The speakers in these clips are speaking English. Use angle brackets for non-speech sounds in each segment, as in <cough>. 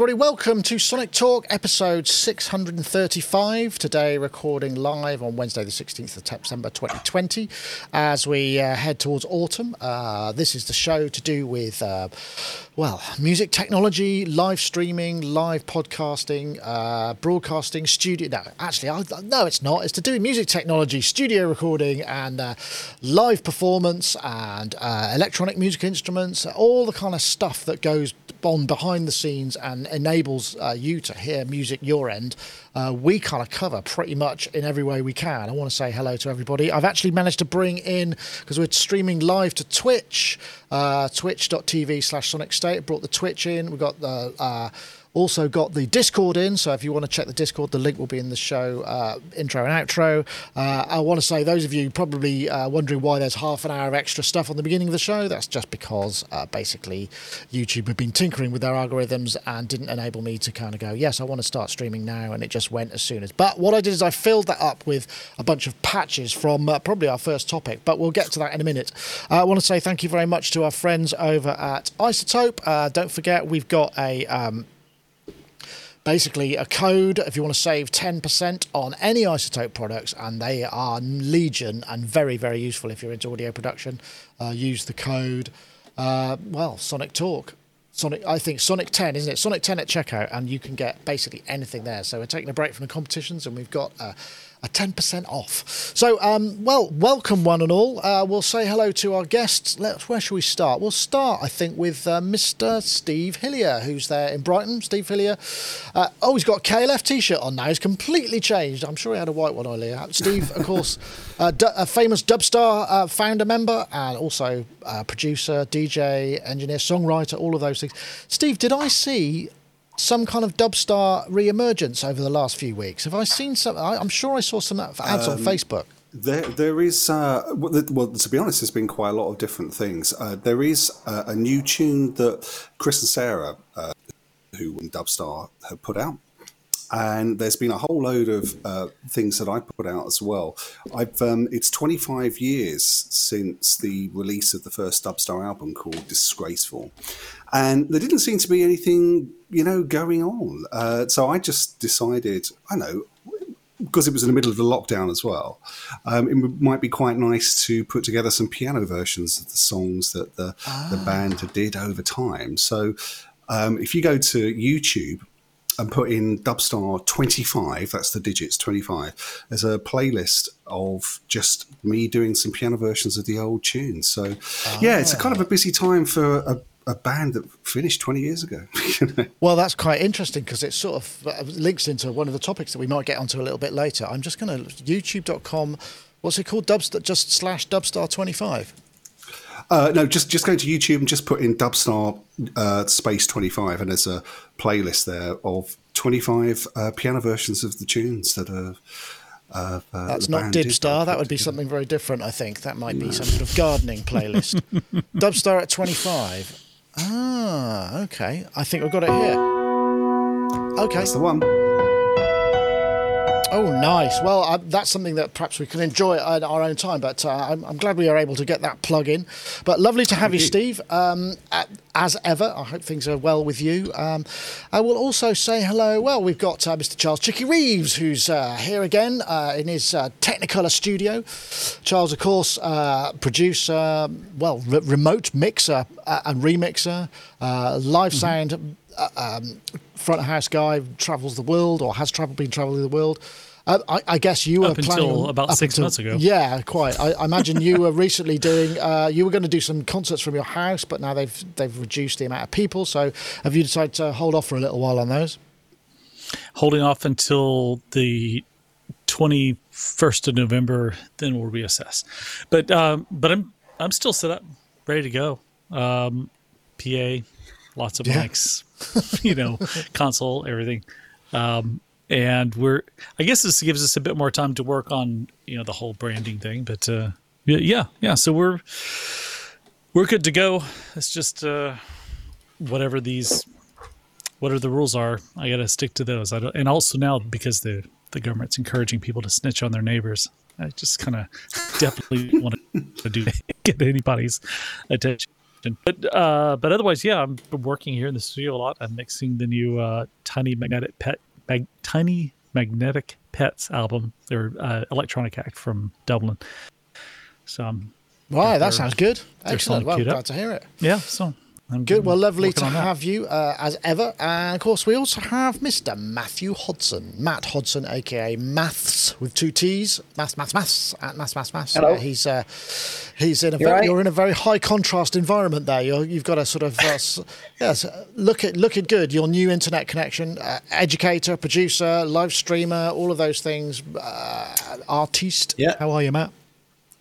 Everybody. Welcome to Sonic Talk, episode 635. Today, recording live on Wednesday, the 16th of September 2020, as we uh, head towards autumn. Uh, this is the show to do with, uh, well, music technology, live streaming, live podcasting, uh, broadcasting, studio. No, actually, I, no, it's not. It's to do with music technology, studio recording, and uh, live performance, and uh, electronic music instruments, all the kind of stuff that goes on behind the scenes and enables uh, you to hear music your end, uh, we kind of cover pretty much in every way we can. I want to say hello to everybody. I've actually managed to bring in, because we're streaming live to Twitch, uh, twitch.tv slash Sonic State, brought the Twitch in. We've got the. Also got the Discord in, so if you want to check the Discord, the link will be in the show uh, intro and outro. Uh, I want to say, those of you probably uh, wondering why there's half an hour of extra stuff on the beginning of the show, that's just because uh, basically YouTube have been tinkering with their algorithms and didn't enable me to kind of go, yes, I want to start streaming now, and it just went as soon as. But what I did is I filled that up with a bunch of patches from uh, probably our first topic, but we'll get to that in a minute. Uh, I want to say thank you very much to our friends over at iZotope. don't forget, we've got a. Um, basically a code if you want to save 10% on any iZotope products and they are legion and very very useful if you're into audio production uh, use the code uh, well sonic talk. Sonic i think sonic 10 isn't it? Sonic 10 at checkout and you can get basically anything there. So we're taking a break from the competitions and we've got uh, a 10% off. So, um, well, welcome one and all. Uh, we'll say hello to our guests. Let's, where shall we start? We'll start, I think, with uh, Mr. Steve Hillier, who's there in Brighton. Steve Hillier. Uh, oh, he's got a KLF t shirt on now. He's completely changed. I'm sure he had a white one earlier. Steve, of course, <laughs> a famous Dubstar uh, founder member and also uh, producer, DJ, engineer, songwriter, all of those things. Steve, did I see some kind of Dubstar re-emergence over the last few weeks? Have I seen some? I, am sure I saw some ads um, on Facebook. There, there is. Uh, well, to be honest, there's been quite a lot of different things. Uh, there is uh, a new tune that Chris and Sarah, uh, who in Dubstar, have put out, and there's been a whole load of uh, things that I put out as well. I've um, it's 25 years since the release of the first Dubstar album called Disgraceful, and there didn't seem to be anything you know going on. Uh, so I just decided, I know. Because it was in the middle of the lockdown as well, um, it might be quite nice to put together some piano versions of the songs that the, ah. the band did over time. So, um, if you go to YouTube and put in Dubstar 25, that's the digits 25, there's a playlist of just me doing some piano versions of the old tunes. So, ah. yeah, it's a kind of a busy time for a, a band that finished 20 years ago. <laughs> well, that's quite interesting because it sort of uh, links into one of the topics that we might get onto a little bit later. I'm just going to youtube.com, what's it called? Dubstar, just slash Dubstar 25. Uh, no, just just go to YouTube and just put in Dubstar uh, Space 25, and there's a playlist there of 25 uh, piano versions of the tunes that are. Uh, That's not Dibstar. That would be something very different, I think. That might be some sort of gardening playlist. <laughs> Dubstar at 25. Ah, okay. I think we've got it here. Okay. That's the one. Oh, nice. Well, uh, that's something that perhaps we can enjoy at our own time, but uh, I'm, I'm, glad we are able to get that plug in. But lovely to have you, Steve. Um, as ever, I hope things are well with you. Um, I will also say hello. Well, we've got uh, Mr. Charles Chicky Reeves, who's uh, here again uh, in his uh, Technicolor studio. Charles, of course, producer, well, re- remote mixer and remixer, live mm-hmm. sound um, front of house guy travels the world or has traveled, been traveling the world. Uh, I, I, guess you were up until on, about six until, months ago. Yeah, quite. I, I imagine you were recently doing. Uh, you were going to do some concerts from your house, but now they've they've reduced the amount of people. So, have you decided to hold off for a little while on those? Holding off until the twenty first of November, then we'll reassess. But um, but I'm I'm still set up, ready to go. Um, PA, lots of yeah. mics, <laughs> you know, console, everything. Um, and we're, I guess this gives us a bit more time to work on, you know, the whole branding thing. But uh, yeah, yeah. So we're we're good to go. It's just uh, whatever these, whatever the rules are, I got to stick to those. I don't, and also now because the the government's encouraging people to snitch on their neighbors, I just kind of <laughs> definitely want to do <laughs> get anybody's attention. But uh, but otherwise, yeah, I'm working here in the studio a lot. I'm mixing the new uh, Tiny Magnetic Pet mag, Tiny Magnetic Pets album, their uh, electronic act from Dublin. So I'm Wow, that sounds good. Excellent. Well, glad to hear it. Yeah, so I'm good. Well, lovely to have you uh, as ever. And of course, we also have Mr. Matthew Hodson, Matt Hodson, aka Maths with two T's, Maths, Maths, Maths, at Maths, Maths, Maths. Hello. Uh, he's uh, he's in a very, right. you're in a very high contrast environment there. you have got a sort of uh, yes, look at looking good. Your new internet connection, uh, educator, producer, live streamer, all of those things, uh, artiste. Yeah. How are you, Matt?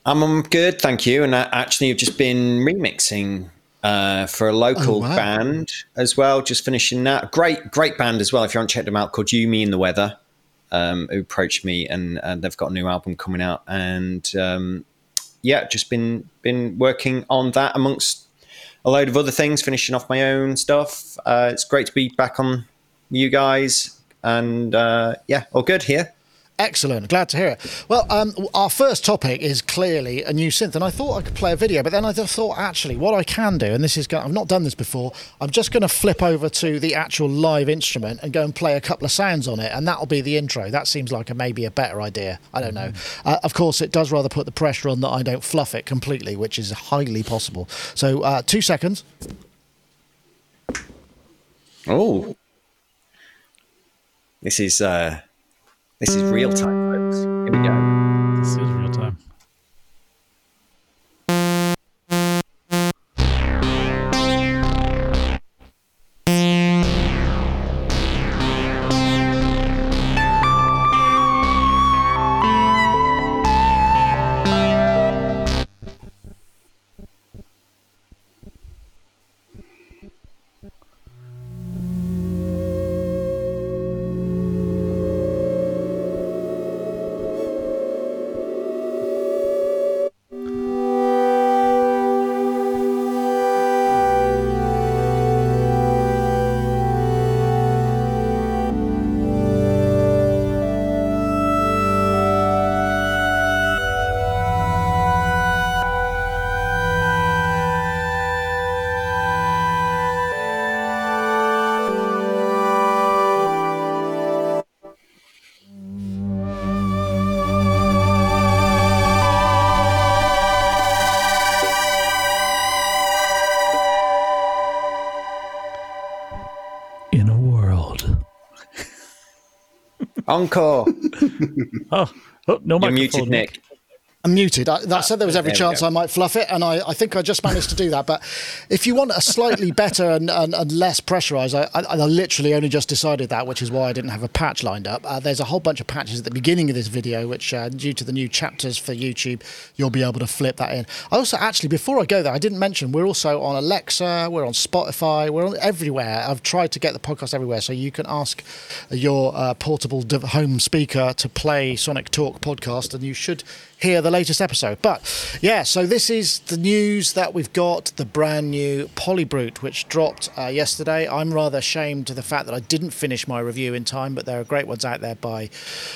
I'm good, thank you. And actually, you've just been remixing uh, for a local oh, wow. band as well. Just finishing that. Great, great band as well. If you haven't checked them out, called You, Me, and the Weather, um, who approached me, and, and, they've got a new album coming out. And um, yeah, just been been working on that amongst a load of other things, finishing off my own stuff. Uh, it's great to be back on you guys, and uh, yeah, all good here. Excellent. Glad to hear it. Well, um, our first topic is clearly a new synth, and I thought I could play a video, but then I just thought actually what I can do, and this is I've not done this before. I'm just going to flip over to the actual live instrument and go and play a couple of sounds on it, and that'll be the intro. That seems like a maybe a better idea. I don't know. Uh, of course, it does rather put the pressure on that I don't fluff it completely, which is highly possible. So uh, two seconds. Oh, this is. Uh this is real time, folks. Here we go. Encore. <laughs> oh, oh, no You're muted, Nick. I'm muted. I, I said there was every there chance I might fluff it, and I, I, think I just managed to do that. But if you want a slightly <laughs> better and, and, and less pressurized, I, I, I, literally only just decided that, which is why I didn't have a patch lined up. Uh, there's a whole bunch of patches at the beginning of this video, which, uh, due to the new chapters for YouTube, you'll be able to flip that in. I also, actually, before I go there, I didn't mention we're also on Alexa, we're on Spotify, we're on everywhere. I've tried to get the podcast everywhere, so you can ask your uh, portable home speaker to play Sonic Talk podcast, and you should hear the latest episode. But yeah, so this is the news that we've got the brand new Polybrute, which dropped uh, yesterday. I'm rather ashamed to the fact that I didn't finish my review in time, but there are great ones out there by,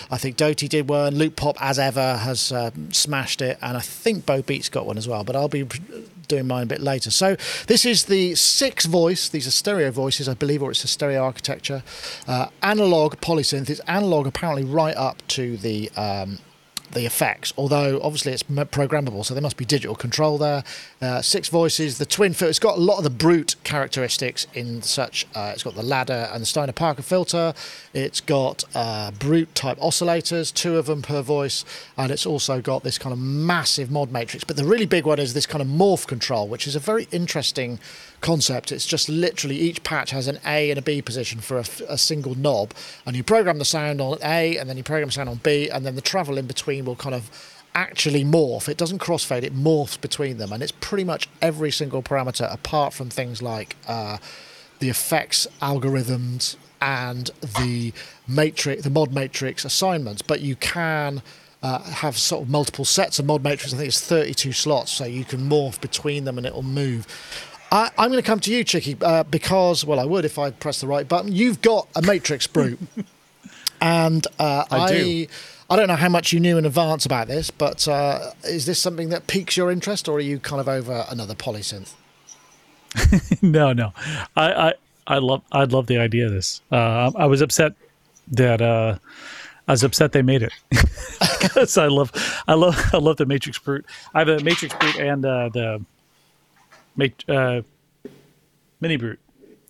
I think Doty did one, Loopop, as ever, has uh, smashed it, and I think Bo Beats got one as well, but I'll be doing mine a bit later. So this is the six voice. These are stereo voices, I believe, or it's a stereo architecture. Uh, analog polysynth. It's analog apparently right up to the um, the effects, although obviously it's programmable, so there must be digital control there. Uh, six voices, the twin filter, it's got a lot of the brute characteristics in such, uh, it's got the ladder and the Steiner Parker filter, it's got uh, brute type oscillators, two of them per voice, and it's also got this kind of massive mod matrix. But the really big one is this kind of morph control, which is a very interesting concept. It's just literally each patch has an A and a B position for a, a, single knob, and you program the sound on A, and then you program sound on B, and then the travel in between will kind of actually morph. It doesn't crossfade; it morphs between them, and it's pretty much every single parameter apart from things like uh, the effects algorithms and the matrix, the mod matrix assignments. But you can. Uh, have sort of multiple sets of mod matrix. I think it's 32 slots, so you can morph between them and it will move. I, am going to come to you, Chicky, uh, because, well, I would if I press the right button. You've got a Matrix Brute. <laughs> and uh, I, I, do. I don't know how much you knew in advance about this, but uh, is this something that piques your interest, or are you kind of over another polysynth? <laughs> no, no. I, I, I love, I love the idea of this. Uh, I was upset that, uh, I was upset they made it <laughs> because I love, I love, I love the Matrix Brute. I have a Matrix Brute and uh, the, uh, Mini Brute,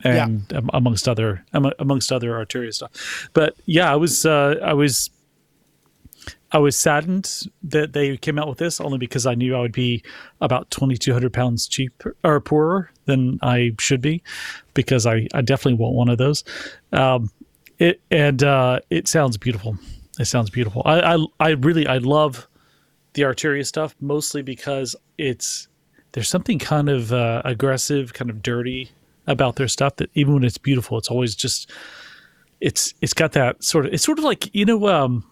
and yeah. amongst other amongst other Arturia stuff. But yeah, I was, uh, I was I was saddened that they came out with this only because I knew I would be about 2,200 pounds cheaper or poorer than I should be because I, I definitely want one of those. Um, it, and uh, it sounds beautiful. It sounds beautiful. I, I, I really, I love the Arturia stuff mostly because it's, there's something kind of uh, aggressive, kind of dirty about their stuff that even when it's beautiful, it's always just, it's, it's got that sort of, it's sort of like, you know, um,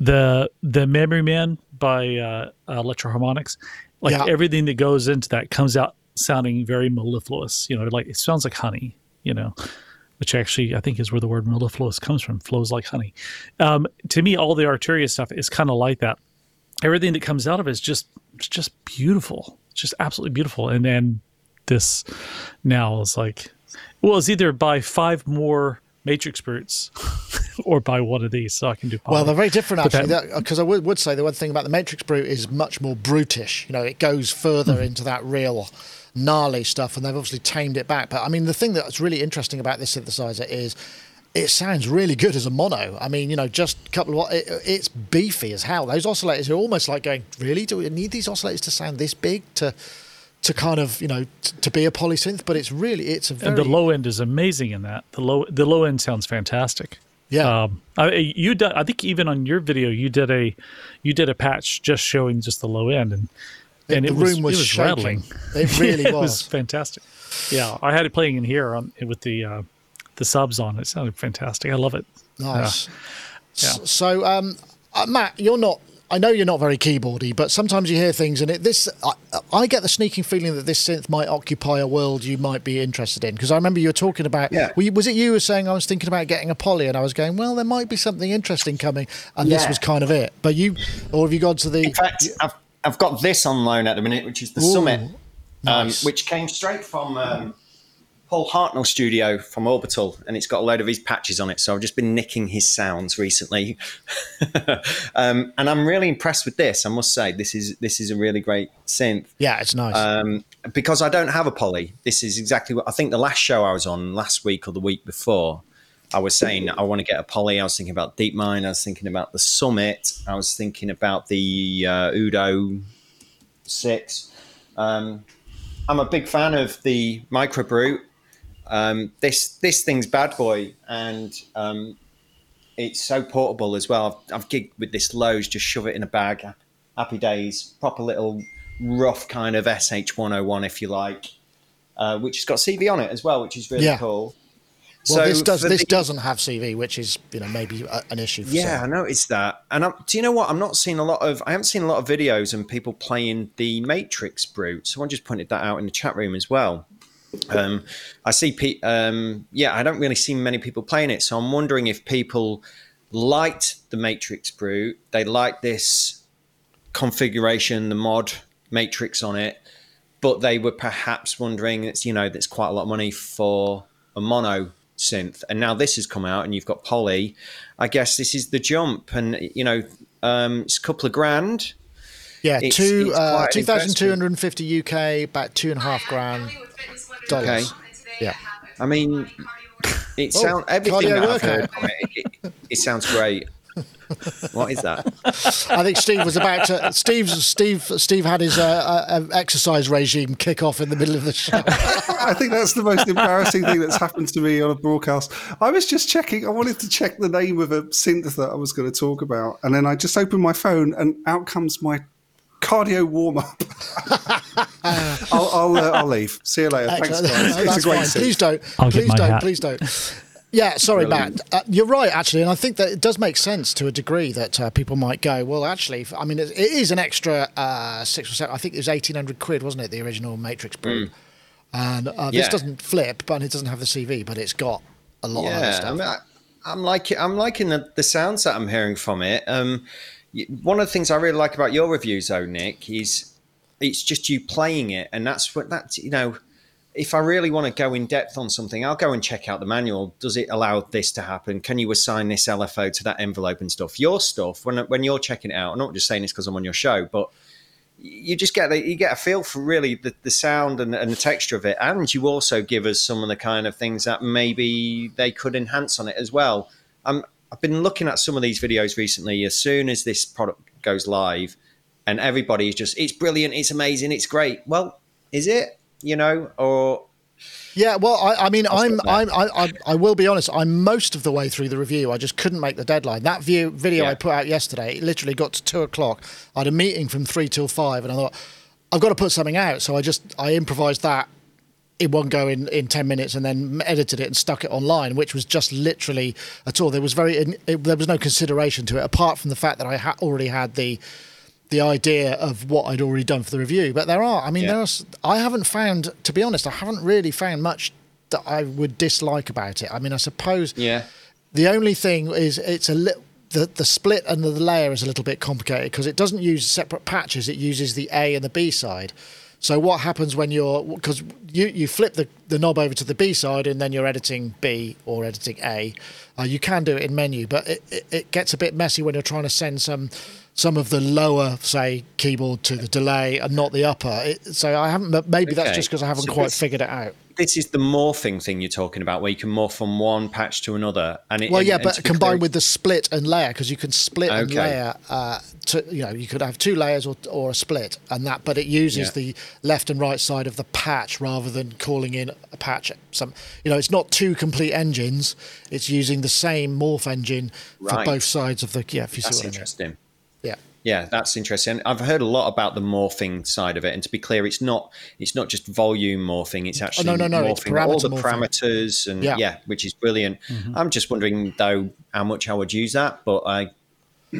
the the Memory Man by uh, Electro-Harmonix, like yeah. everything that goes into that comes out sounding very mellifluous. You know, like it sounds like honey. You know, which actually I think is where the word mellifluous comes from. Flows like honey. Um, to me, all the Arturia stuff is kind of like that. Everything that comes out of it is just it's just beautiful. Just absolutely beautiful. And then this now is like, well, it's either buy five more Matrix Brutes <laughs> or buy one of these so I can do poly. Well, they're very different actually, because I would, would say the one thing about the Matrix Brute is much more brutish. You know, it goes further mm. into that real gnarly stuff, and they've obviously tamed it back. But I mean, the thing that's really interesting about this synthesizer is it sounds really good as a mono. I mean, you know, just a couple of it, it's beefy as hell. Those oscillators are almost like going, really? Do we need these oscillators to sound this big to to kind of you know t- to be a polysynth? But it's really it's a very and the low end is amazing in that. The low the low end sounds fantastic. Yeah, um, I, you did. I think even on your video, you did a you did a patch just showing just the low end, and and it, it was, was, it was rattling. It really <laughs> it was. was fantastic. Yeah, I had it playing in here on with the uh, the subs on. It sounded fantastic. I love it. Nice. Yeah. So, um, uh, Matt, you're not I know you're not very keyboardy, but sometimes you hear things, and it, this I, I, get the sneaking feeling that this synth might occupy a world you might be interested in. Because I remember you were talking about, yeah. was it you were saying I was thinking about getting a poly, and I was going, well, there might be something interesting coming, and yeah. this was kind of it. But you, or have you gone to the? In fact, I've I've got this on loan at the minute, which is the Ooh, Summit, um, nice. um, which came straight from. Um, Paul Hartnoll studio from Orbital, and it's got a load of his patches on it. So I've just been nicking his sounds recently, <laughs> um, and I'm really impressed with this. I must say, this is this is a really great synth. Yeah, it's nice. Um, because I don't have a poly. This is exactly what I think. The last show I was on last week or the week before, I was saying I want to get a poly. I was thinking about DeepMind. I was thinking about the Summit. I was thinking about the uh, Udo Six. Um, I'm a big fan of the Microbrute. Um, this this thing's bad boy, and um, it's so portable as well. I've, I've gigged with this Lowe's, just shove it in a bag. Happy days, proper little rough kind of SH101, if you like, uh, which has got CV on it as well, which is really yeah. cool. Well, so this does this the, doesn't have CV, which is you know maybe a, an issue. For you. Yeah, some. I noticed that. And I'm, do you know what? I'm not seeing a lot of. I haven't seen a lot of videos and people playing the Matrix Brute. Someone just pointed that out in the chat room as well. Um, I see, pe- um, yeah, I don't really see many people playing it. So I'm wondering if people liked the Matrix Brute, they liked this configuration, the mod Matrix on it, but they were perhaps wondering, it's you know, that's quite a lot of money for a mono synth, and now this has come out, and you've got Poly. I guess this is the jump, and you know, um, it's a couple of grand. Yeah, it's, two it's uh, two thousand two hundred and fifty UK, about two and a half grand dollars. Okay. Yeah. I mean, it oh, sounds everything that I've heard from it, it, it sounds great. what is that? I think Steve was about to. Steve's Steve. Steve had his uh, uh, exercise regime kick off in the middle of the show. <laughs> I think that's the most embarrassing thing that's happened to me on a broadcast. I was just checking. I wanted to check the name of a synth that I was going to talk about, and then I just opened my phone, and out comes my cardio warm up. <laughs> I'll, I'll, uh, I'll, leave. See you later. Thanks, guys. No, it's a great Please don't. I'll please don't. Hat. Please don't. Yeah, sorry, Matt. Uh, you're right, actually, and I think that it does make sense to a degree that uh, people might go, well, actually, I mean, it, it is an extra uh, six or seven. I think it was eighteen hundred quid, wasn't it? The original Matrix Brute, mm. and uh, this doesn't flip, but it doesn't have the CV, but it's got a lot yeah, of other stuff. I mean, I, am liking, I'm liking the, the, sounds that I'm hearing from it. Um, one of the things I really like about your reviews, though, Nick, is it's just you playing it, and that's what that's you know. if I really want to go in depth on something, I'll go and check out the manual. Does it allow this to happen? Can you assign this LFO to that envelope and stuff? Your stuff when when you're checking it out. I'm not just saying this because I'm on your show, but you just get you get a feel for really the, the sound and, and the texture of it, and you also give us some of the kind of things that maybe they could enhance on it as well. Um, I've been looking at some of these videos recently. As soon as this product goes live, and everybody's just, it's brilliant, it's amazing, it's great. Well, is it? You know, or yeah, well, I, I mean, I'm, I'm, I, I, will be honest. I'm most of the way through the review. I just couldn't make the deadline. That view video yeah. I put out yesterday, it literally got to two o'clock. I had a meeting from three till five, and I thought I've got to put something out. So I just I improvised that in one go in, in 10 minutes and then edited it and stuck it online which was just literally at all there was very it, there was no consideration to it apart from the fact that i ha- already had the the idea of what I'd already done for the review. But there are, I mean, yeah. there's, I haven't found, to be honest, I haven't really found much that I would dislike about it. I mean, I suppose, yeah, the only thing is it's a little. The, the split and the layer is a little bit complicated because it doesn't use separate patches. It uses the A and the B side. So what happens when you're because you, you flip the, the knob over to the B side and then you're editing B or editing A. Uh, you can do it in menu, but it, it, it, gets a bit messy when you're trying to send some some of the lower, say, keyboard to the delay and not the upper. It, so I haven't. Maybe okay. that's just because I haven't so quite figured it out. This is the morphing thing you're talking about, where you can morph from one patch to another, and it, well, and, yeah, but combined clear, with the split and layer, because you can split okay. and layer. Uh, to, you know, you could have two layers or, or a split, and that, but it uses yeah. the left and right side of the patch rather than calling in a patch. Some, you know, it's not two complete engines; it's using the same morph engine right. for both sides of the. Yeah, if you That's see what interesting. I mean. Yeah. Yeah, that's interesting. I've heard a lot about the morphing side of it, and to be clear, it's not it's not just volume morphing; it's actually oh, no, no, no, morphing all the morphing. parameters, and yeah. yeah. which is brilliant. Mm-hmm. I'm just wondering though how much I would use that, but I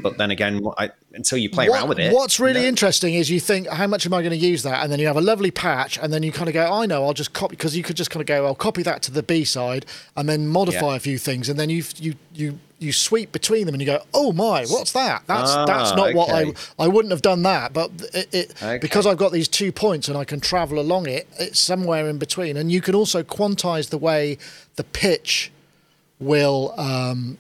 but then again, I, until you play what, around with it. What's really you know? interesting is you think, how much am I going to use that? And then you have a lovely patch, and then you kind of go, I know, I'll just copy because you could just kind of go, I'll copy that to the B side, and then modify yeah. a few things, and then you you you you sweep between them, and you go, oh my, what's that? That's ah, that's not okay. what I I wouldn't have done that, but it, it okay. because I've got these two points and I can travel along it, it's somewhere in between, and you can also quantize the way the pitch will. Um,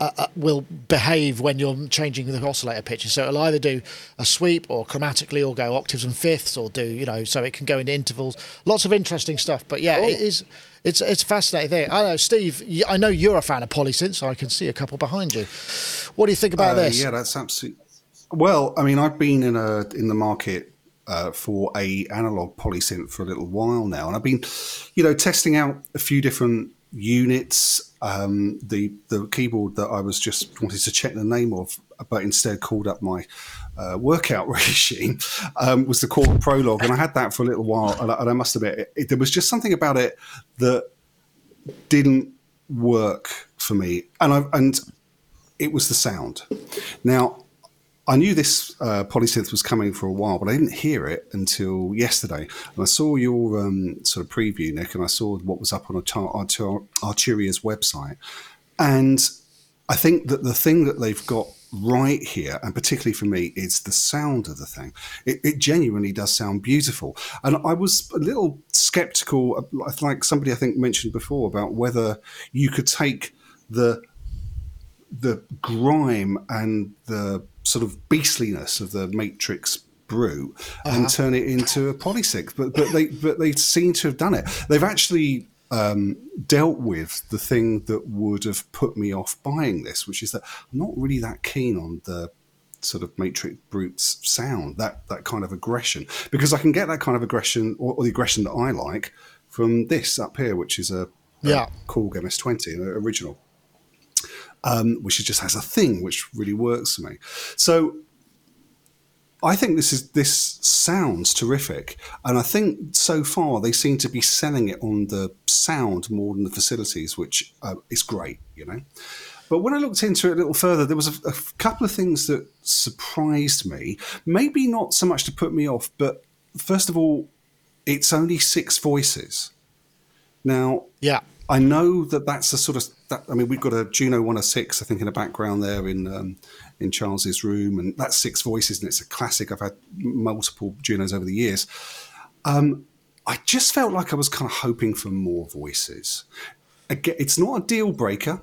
uh, uh, will behave when you're changing the oscillator pitches. So it'll either do a sweep or chromatically or go octaves and fifths or do, you know, so it can go into intervals. Lots of interesting stuff. But yeah, it is. It's it's fascinating thing. I know, Steve. I know you're a fan of polysynth, so I can see a couple behind you. What do you think about uh, this? Yeah, that's absolutely. Well, I mean, I've been in a in the market uh, for a analog polysynth for a little while now, and I've been, you know, testing out a few different units. Um, the the keyboard that I was just wanted to check the name of, but instead called up my uh, workout <laughs> regime um, was the Korg Prologue, and I had that for a little while. And I, and I must admit, it, it, there was just something about it that didn't work for me, and I and it was the sound. Now I knew this uh, polysynth was coming for a while, but I didn't hear it until yesterday. And I saw your um, sort of preview, Nick, and I saw what was up on Arturia's website. And I think that the thing that they've got right here, and particularly for me, is the sound of the thing. It, it, genuinely does sound beautiful. And I was a little skeptical, like somebody I think mentioned before, about whether you could take the the grime and the sort of beastliness of the Matrix Brute uh-huh. and turn it into a polysynth. But but they but they seem to have done it. They've actually um, dealt with the thing that would have put me off buying this, which is that I'm not really that keen on the sort of Matrix Brute's sound, that that kind of aggression, because I can get that kind of aggression or, or the aggression that I like from this up here, which is a, yeah. a Korg MS20, original um, which just has a thing which really works for me. So I think this is this sounds terrific, and I think so far they seem to be selling it on the sound more than the facilities, which uh, is great, you know. But when I looked into it a little further, there was a, a couple of things that surprised me. Maybe not so much to put me off, but first of all, it's only six voices. Now, yeah, I know that that's a sort of. That, I mean, we've got a Juno 106, I think, in the background there in um, in Charles's room, and that's six voices, and it's a classic. I've had multiple Junos over the years. Um, I just felt like I was kind of hoping for more voices. Again, it's not a deal breaker,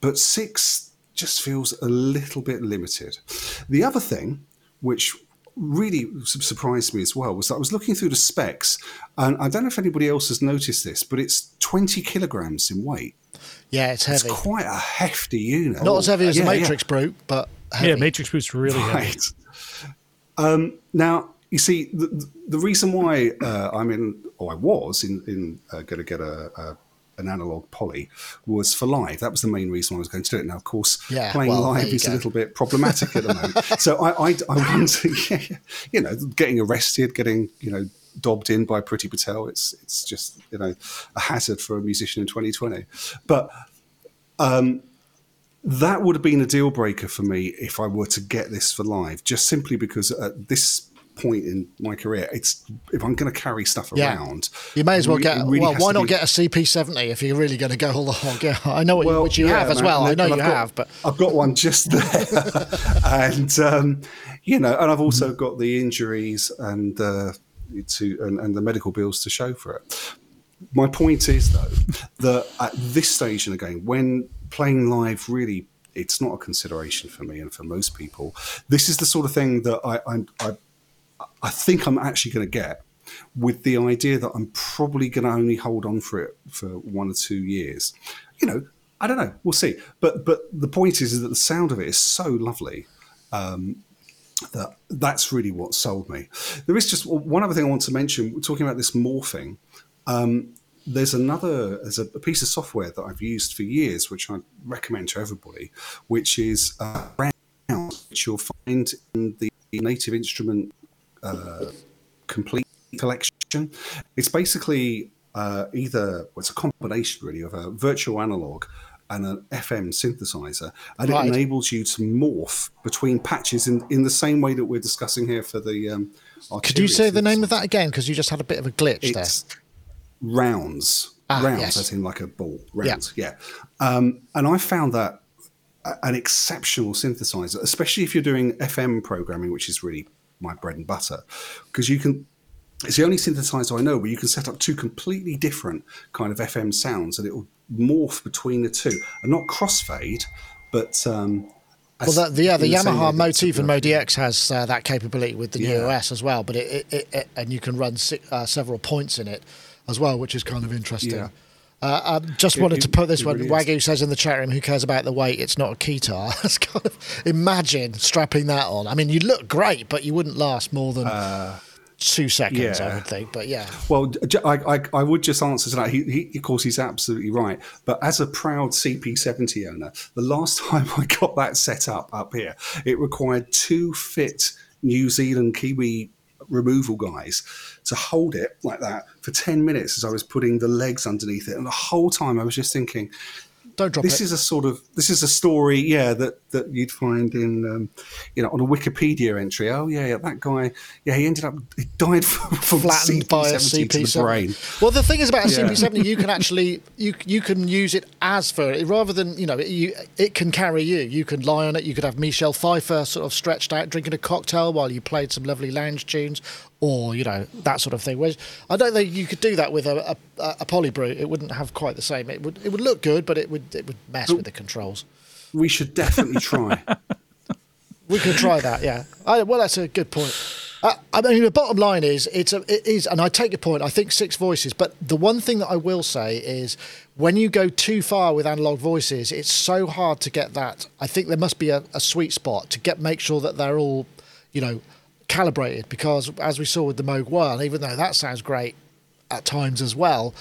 but six just feels a little bit limited. The other thing, which really surprised me as well was that I was looking through the specs, and I don't know if anybody else has noticed this, but it's 20 kilograms in weight. Yeah, it's heavy. It's quite a hefty unit. Not as heavy as yeah, the Matrix yeah. Brute, but heavy. yeah, Matrix Brute's really right. heavy. Um, now, you see, the, the reason why uh, I'm in, or I was in, in uh, going to get a, a an analog poly was for live. That was the main reason I was going to do it. Now, of course, yeah, playing well, live is go. a little bit problematic at the moment. <laughs> so I, I, I wonder, yeah, <laughs> you know, getting arrested, getting, you know, dobbed in by Priti Patel. It's it's just you know a hazard for a musician in 2020. But um, that would have been a deal breaker for me if I were to get this for live, just simply because this point in my career, it's if I'm going to carry stuff yeah. around, you may as well get. Really well, why not be, get a CP70 if you're really going to go all the hog? Yeah, I know what, well, which you yeah, have as well. I know you got, have, but I've got one just <laughs> there, and um, you know, and I've also got the injuries and uh, to and, and the medical bills to show for it. My point is though <laughs> that at this stage in the game, when playing live really it's not a consideration for me and for most people. This is the sort of thing that I, I, I I think I'm actually going to get with the idea that I'm probably going to only hold on for it for one or two years. You know, I don't know. We'll see. But but the point is, is that the sound of it is so lovely. Um, that that's really what sold me. There is just one other thing I want to mention. We're talking about this morphing. Um, there's another there's a, piece of software that I've used for years, which I recommend to everybody, which is uh, which you'll find in the Native Instrument uh, complete collection. It's basically uh, either well, it's a combination really of a virtual analog and an FM synthesizer, and right. it enables you to morph between patches in, in the same way that we're discussing here for the. Um, Could you say the name of that again? Because you just had a bit of a glitch it's there. Rounds, ah, rounds, yes. as in like a ball. Rounds, yeah. yeah. Um, and I found that an exceptional synthesizer, especially if you're doing FM programming, which is really my bread and butter because you can it's the only synthesizer I know where you can set up two completely different kind of FM sounds and it will morph between the two and not crossfade, but um, well, the, the, yeah, the Yamaha Motif and MODX has uh, that capability with the yeah. new OS as well, but it, it, it, and you can run uh, several points in it as well, which is kind of interesting. Yeah. Uh, I just wanted it, to put this one. Really Wagyu says in the chat room, "Who cares about the weight? It's not a keytar." <laughs> It's kind of imagine strapping that on. I mean, you look great, but you wouldn't last more than uh, two seconds, yeah. I would think. But yeah. Well, I, I, I would just answer to that. He, he, of course, he's absolutely right. But as a proud CP70 owner, the last <laughs> time I got that set up up here, it required two fit New Zealand Kiwi removal guys to hold it like that for 10 minutes as I was putting the legs underneath it. And the whole time I was just thinking, don't drop this it. is a sort of this is a story, yeah, that that you'd find in um, you know on a Wikipedia entry. Oh yeah, yeah, that guy, yeah, he ended up he died <laughs> from, from flattened by a CP7. Well, the thing is about a yeah. CP70, you can actually you you can use it as for it rather than you know it, you, it can carry you. You can lie on it. You could have Michelle Pfeiffer sort of stretched out drinking a cocktail while you played some lovely lounge tunes, or you know that sort of thing. Whereas I don't think you could do that with a, a, a Polybrute. It wouldn't have quite the same. It would it would look good, but it would it would mess but with the controls. We should definitely try. <laughs> we could try that. Yeah. I, well, that's a good point. Uh, I mean, the bottom line is it's a, it is, and I take your point. I think six voices, but the one thing that I will say is when you go too far with analog voices, it's so hard to get that. I think there must be a, a sweet spot to get make sure that they're all, you know, calibrated because as we saw with the Moog One, even though that sounds great at times as well,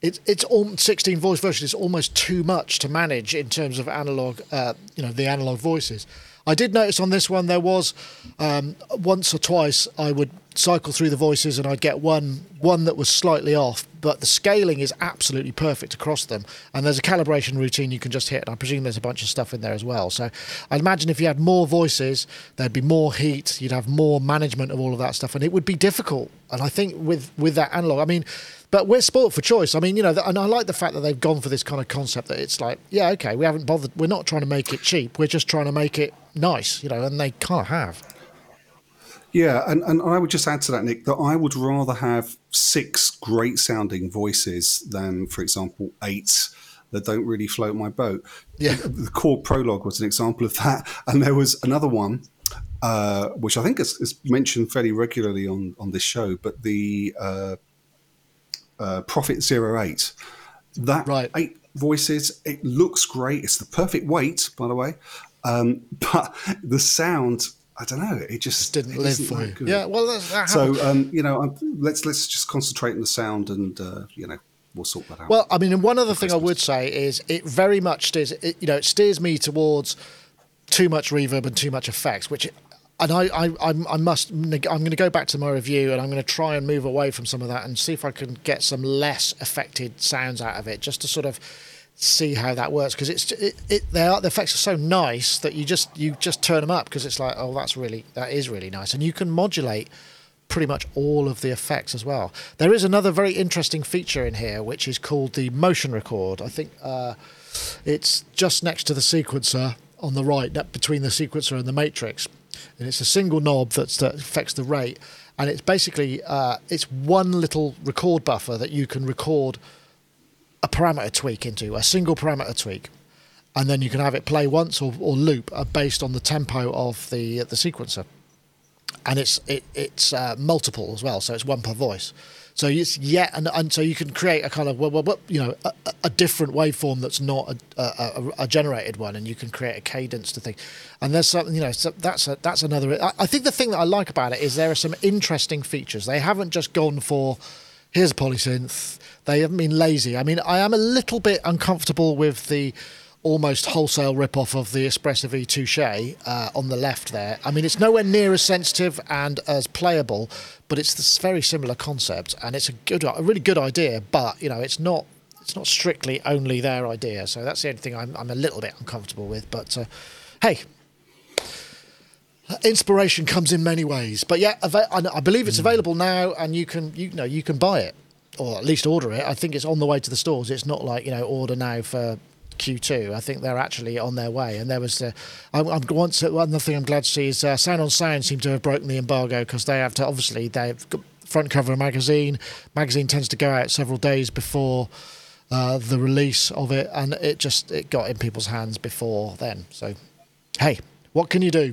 it's it's all 16 voice version is almost too much to manage in terms of analog, uh, you know, the analog voices. I did notice on this one there was um, once or twice I would cycle through the voices and I'd get one one that was slightly off, but the scaling is absolutely perfect across them. And there's a calibration routine you can just hit. I presume there's a bunch of stuff in there as well. So I'd imagine if you had more voices, there'd be more heat. You'd have more management of all of that stuff, and it would be difficult. And I think with with that analog, I mean. But we're sport for choice. I mean, you know, and I like the fact that they've gone for this kind of concept that it's like, yeah, okay, we haven't bothered. We're not trying to make it cheap. We're just trying to make it nice, you know, and they kind of have. Yeah, and, and I would just add to that, Nick, that I would rather have six great sounding voices than, for example, eight that don't really float my boat. Yeah. The Korg Prologue was an example of that. And there was another one, uh, which I think is, is, mentioned fairly regularly on, on this show, but the uh, uh, Prophet Zero Eight. That right. eight voices, it looks great. It's the perfect weight, by the way. Um, <laughs> but the sound I don't know. It just didn't it live for you. Yeah, well, that's, that so um, you know, I'm, let's let's just concentrate on the sound, and uh, you know, we'll sort that out. Well, I mean, and one other thing I would say is it very much steers, it, you know, it steers me towards too much reverb and too much effects, which. And I, I, I must. I'm going to go back to my review, and I'm going to try and move away from some of that, and see if I can get some less affected sounds out of it, just to sort of see how that works because it's it, it they are the effects are so nice that you just you just turn them up because it's like oh that's really that is really nice. And you can modulate pretty much all of the effects as well. There is another very interesting feature in here which is called the motion record. I think uh, it's just next to the sequencer on the right between the sequencer and the matrix. And it's a single knob that's, that affects the rate. And it's basically uh, it's one little record buffer that you can record a parameter tweak into a single parameter tweak, and then you can have it play once or, or loop uh, based on the tempo of the the sequencer, and it's it, it's uh, multiple as well, so it's one per voice. So it's yeah, and, and so you can create a kind of you know a, a different waveform that's not a, a, a, generated one, and you can create a cadence to think. And there's something you know so that's that's another. I, I think the thing that I like about it is there are some interesting features. They haven't just gone for here's a polysynth. They haven't been lazy. I mean, I am a little bit uncomfortable with the almost wholesale rip-off of the Espressor V Touche uh, on the left there. I mean, it's nowhere near as sensitive and as playable, but it's this very similar concept, and it's a good, a really good idea. But you know, it's not it's not strictly only their idea. So that's the only thing I'm, I'm a little bit uncomfortable with. But uh, hey, inspiration comes in many ways. But yeah, I believe it's available now, and you can you know you can buy it or at least order it. I think it's on the way to the stores. It's not like you know order now for Q2. I think they're actually on their way. And there was, uh, I'm, I'm once one thing I'm glad to see is uh, Sound on Sound seem to have broken the embargo because they have to obviously they've got front cover of a magazine. Magazine tends to go out several days before. Uh, the release of it, and it just it got in people's hands before then. So, hey, what can you do?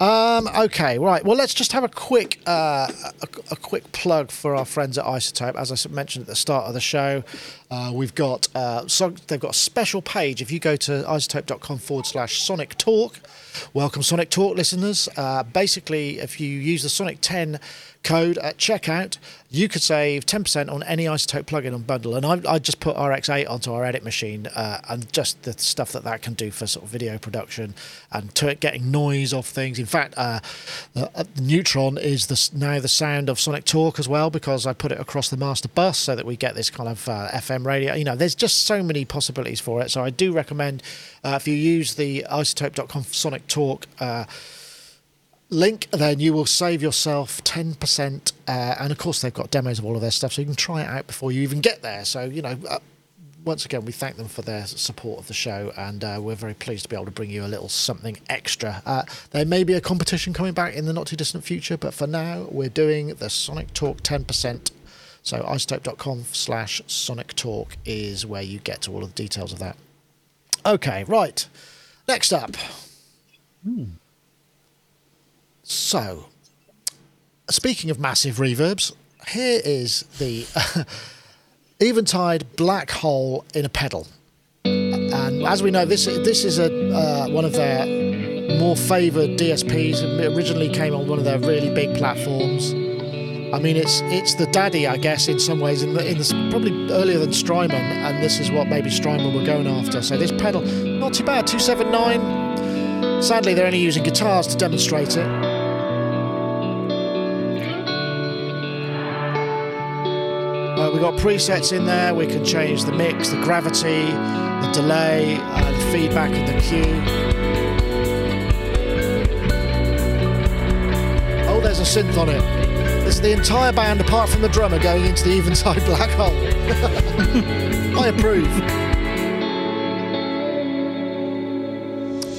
Um, okay, right. Well, let's just have a quick uh, a, a, quick plug for our friends at iZotope. As I mentioned at the start of the show, uh, we've got uh, so they've got a special page. If you go to izotope.com forward slash Sonic Talk, welcome Sonic Talk listeners. Uh, basically, if you use the Sonic 10 code at checkout, you could save 10% on any iZotope plugin on bundle. And I, I just put RX8 onto our edit machine uh, and just the stuff that that can do for sort of video production and getting noise off things. Fact, uh, uh, Neutron is the, now the sound of Sonic Talk as well because I put it across the master bus so that we get this kind of uh, FM radio. You know, there's just so many possibilities for it. So I do recommend uh, if you use the izotope.com Sonic Talk uh, link, then you will save yourself 10%. Uh, and of course, they've got demos of all of their stuff, so you can try it out before you even get there. So, you know, uh, once again, we thank them for their support of the show, and uh, we're very pleased to be able to bring you a little something extra. Uh, there may be a competition coming back in the not too distant future, but for now, we're doing the Sonic Talk 10%. So, izotope.com slash Sonic Talk is where you get to all of the details of that. Okay, right. Next up. Hmm. So, speaking of massive reverbs, here is the <laughs> Eventide black hole in a pedal. And as we know, this this is a uh, one of their more favoured DSPs. It originally came on one of their really big platforms. I mean, it's it's the daddy, I guess, in some ways. In the, in probably earlier than Strymon, and this is what maybe Strymon were going after. So this pedal, not too bad, two seven nine. Sadly, they're only using guitars to demonstrate it. We've got presets in there. We can change the mix, the gravity, the delay, uh, the feedback and the cue. Oh, there's a synth on it. Is the entire band, apart from the drummer, going into the Eventide black hole. <laughs> I approve.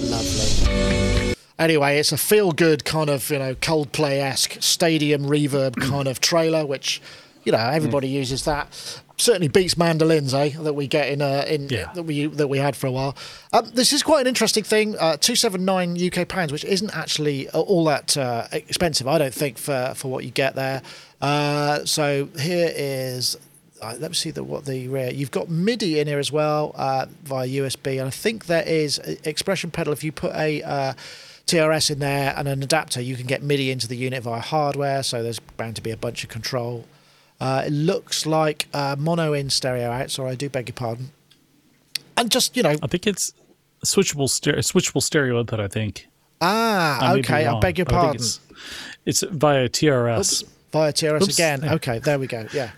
Lovely. Anyway, it's a feel good kind of you know Coldplay esque stadium reverb kind of trailer, which you know everybody mm. uses that. Certainly beats mandolins, eh? That we get in uh, in yeah. that we that we had for a while. Um, this is quite an interesting thing. Uh, Two seven nine UK pounds, which isn't actually all that uh, expensive, I don't think, for for what you get there. Uh, so here is uh, let me see the what the rare. You've got MIDI in here as well uh, via USB, and I think there is expression pedal. If you put a uh, TRS in there and an adapter, you can get MIDI into the unit via hardware. So there's bound to be a bunch of control. Uh, it looks like uh, mono in stereo out. Sorry, I do beg your pardon. And just you know, I think it's switchable stereo, switchable stereo input. I think. Ah, I okay. I beg your pardon. It's, it's, via TRS. Oops, via TRS Oops. again. Yeah. Okay, there we go. Yeah.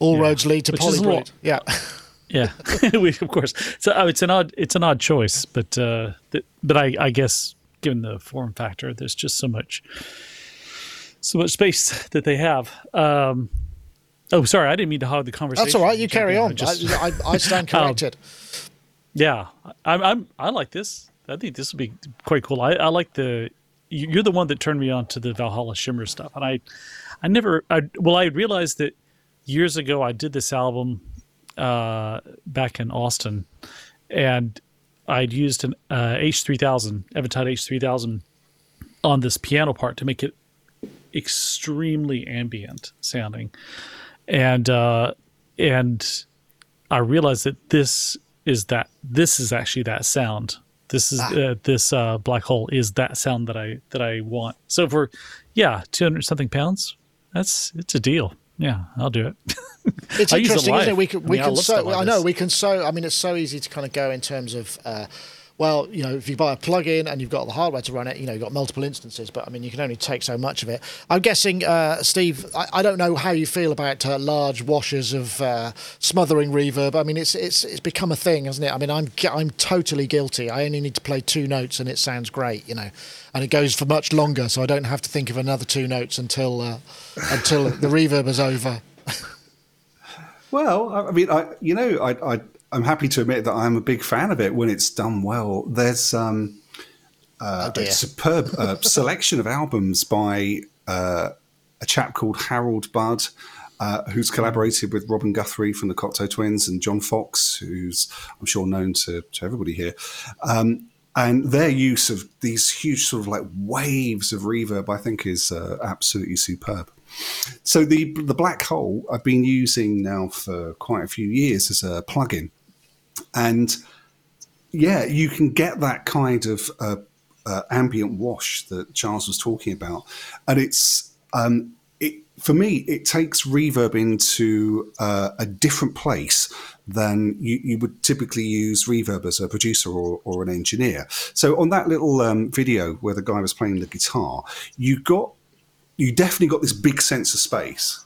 All yeah. roads lead to Polybrute. Yeah. <laughs> yeah, <laughs> we, of course. So oh, it's an odd it's an odd choice, but uh, th- but I, I guess given the form factor, there's just so much so much space <laughs> that they have. Um, oh, sorry, I didn't mean to hog the conversation. That's all right. You carry on. Just, I, I, I, stand <laughs> um, corrected. um, yeah, I'm, I'm I like this. I think this would be quite cool. I, I like the you're the one that turned me on to the Valhalla Shimmer stuff, and I I never I well I realized that years ago, I did this album uh, back in Austin, and I'd used an uh, H3000, Eventide H3000, on this piano part to make it extremely ambient sounding, and uh, and I realized that this is that this is actually that sound. This is ah. uh, this uh, black hole is that sound that I that I want. So for yeah, two hundred something pounds, that's it's a deal. Yeah, I'll do it. <laughs> it's interesting, isn't it? We can, we I mean, can I so. I know we can so. I mean, it's so easy to kind of go in terms of. Uh, well, you know, if you buy a plug-in and you've got the hardware to run it, you know, you've got multiple instances, but I mean, you can only take so much of it. I'm guessing, uh, Steve, I, I, don't know how you feel about uh, large washers of uh, smothering reverb. I mean, it's it's it's become a thing, hasn't it? I mean, I'm I'm totally guilty. I only need to play two notes and it sounds great, you know, and it goes for much longer, so I don't have to think of another two notes until uh, until the reverb is over. <laughs> well, I mean, I you know, I, I I'm happy to admit that I'm a big fan of it when it's done well. There's um, uh, oh a superb uh, <laughs> selection of albums by uh, a chap called Harold Budd. Uh, who's collaborated with Robin Guthrie from the Cocteau Twins and John Foxx, who's I'm sure known to, to everybody here. Um, and their use of these huge sort of like waves of reverb, I think, is uh, absolutely superb. So the the black hole I've been using now for quite a few years as a plugin and yeah, you can get that kind of uh, uh, ambient wash that Charles was talking about, and it's um, it for me. It takes reverb into uh, a different place than you, you, would typically use reverb as a producer or, or an engineer. So on that little um, video where the guy was playing the guitar, you got you definitely got this big sense of space,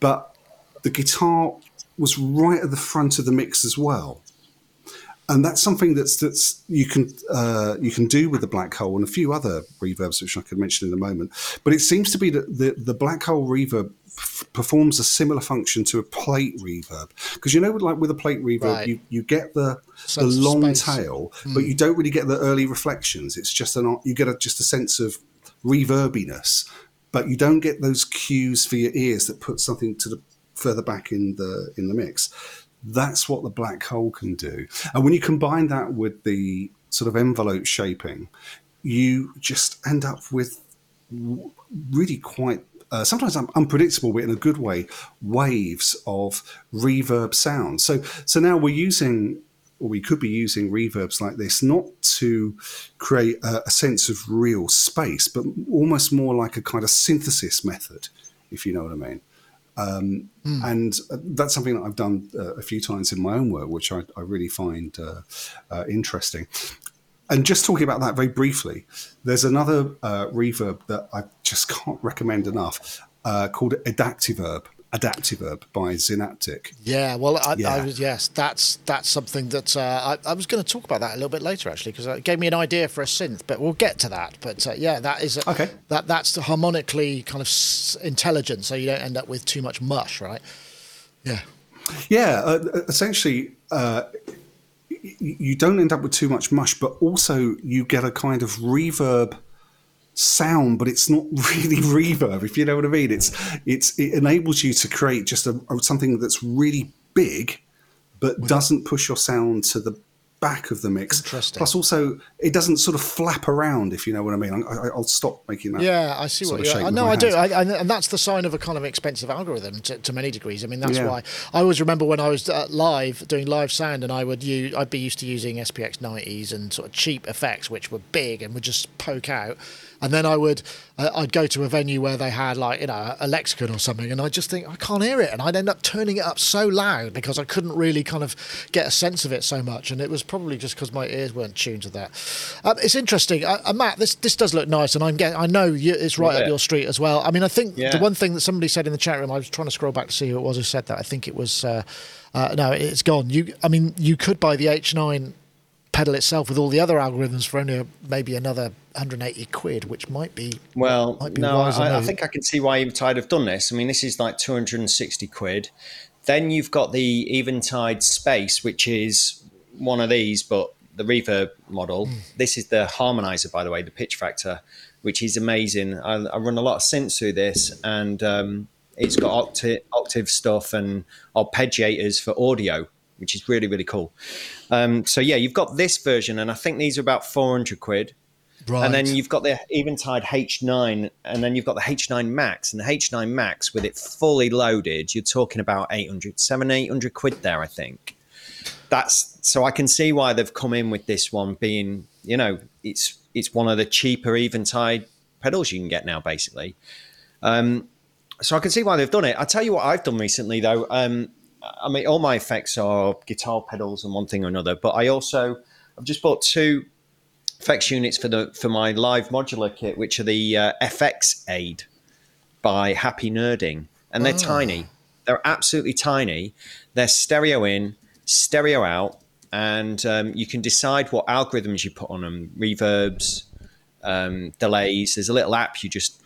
but the guitar was right at the front of the mix as well and that's something that's that's you can uh, you can do with the black hole and a few other reverbs which I could mention in a moment. But it seems to be that the the black hole reverb f- performs a similar function to a plate reverb because you know like with a plate reverb right. you, you get the the long tail mm. but you don't really get the early reflections it's just an you get a, just a sense of reverbiness but you don't get those cues for your ears that put something to the further back in the in the mix that's what the black hole can do. And when you combine that with the sort of envelope shaping, you just end up with really quite uh, sometimes unpredictable, but in a good way, waves of reverb sound. So, so now we're using, or we could be using reverbs like this, not to create a, a sense of real space, but almost more like a kind of synthesis method, if you know what I mean. Um, mm. And uh, that's something that I've done uh, a few times in my own work, which I, I really find uh, uh, interesting. And just talking about that very briefly, there's another uh, reverb that I just can't recommend enough uh, called Adaptiverb. Adaptiverb by Zynaptiq. Yeah, well, I, yeah. I was yes, that's that's something that uh, I, I, was going to talk about that a little bit later actually because it gave me an idea for a synth, but we'll get to that. But uh, yeah, that is a, okay. That that's harmonically kind of intelligent, so you don't end up with too much mush, right? Yeah. Yeah, uh, essentially, uh, you don't end up with too much mush, but also you get a kind of reverb sound, but it's not <laughs> really reverb. If you know what I mean, it's it's it enables you to create just a, something that's really big, but doesn't push your sound to the back of the mix. Plus, also, it doesn't sort of flap around, if you know what I mean. I, will stop making that. Yeah, I see what you're. No, I do, I, I, and that's the sign of a kind of expensive algorithm to, to many degrees. I mean, that's yeah. why I always remember when I was uh, live doing live sound, and I would use, I'd be used to using SPX 90s and sort of cheap effects, which were big and would just poke out and then I would uh, I'd go to a venue where they had like you know a lexicon or something, and I just think I can't hear it, and I'd end up turning it up so loud because I couldn't really kind of get a sense of it so much, and it was probably just because my ears weren't tuned to that. Um, it's interesting, uh, uh, Matt. This this does look nice, and I'm getting I know you, it's right up your street as well. I mean, I think yeah. the one thing that somebody said in the chat room, I was trying to scroll back to see who it was who said that. I think it was. Uh, uh, no, it's gone. You, I mean, you could buy the H9 pedal itself with all the other algorithms for only maybe another 180 quid, which might be well. Might be no, I, I, think I can see why Eventide have done this. I mean, this is like 260 quid. Then you've got the Eventide Space, which is one of these, but the reverb model. Mm. This is the harmonizer, by the way, the pitch factor, which is amazing. I, I run a lot of synths through this, and um, it's got octave, octave stuff and arpeggiators for audio which is really really cool. Um, so yeah, you've got this version, and I think these are about four hundred quid. Right. And then you've got the Eventide H9, and then you've got the H9 Max. And the H9 Max, with it fully loaded, you're talking about 800, 700, 800 quid there, I think. That's so I can see why they've come in with this one being, you know, it's it's one of the cheaper Eventide pedals you can get now, basically. Um, so I can see why they've done it. I tell you what I've done recently, though. Um, I mean, all my effects are guitar pedals and one thing or another, but I also I've just bought two effects units for the for my live modular kit, which are the uh, FX Aid by Happy Nerding, and they're oh. tiny. They're absolutely tiny. They're stereo in, stereo out, and um, you can decide what algorithms you put on them, reverbs, um, delays. There's a little app you just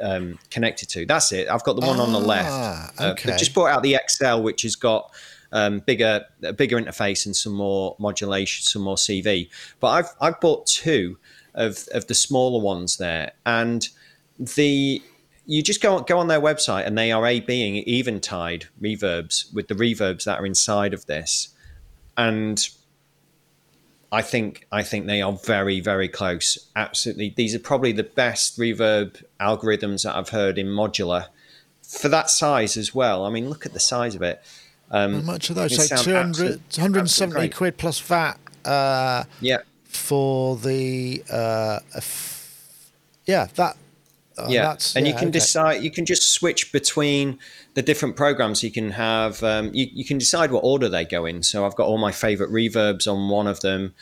um, connected to. That's it. I've got the one ah, on the left. Ah, uh, okay. Uh, just brought out the XL, which has got um, bigger bigger interface and some more modulation, some more CV. But I've I've bought two of of the smaller ones there, and the you just go go on their website and they are a being eventide reverbs with the reverbs that are inside of this, and I think I think they are very very close. Absolutely, these are probably the best reverb algorithms that I've heard in modular for that size as well. I mean, look at the size of it. Um, How much are those? So 200, 170 quid plus VAT. Uh, yeah. For the uh, f- yeah that. Uh, yeah, and yeah, you can okay. decide. You can just switch between the different programs. You can have. Um, you, you can decide what order they go in. So I've got all my favorite reverbs on one of them,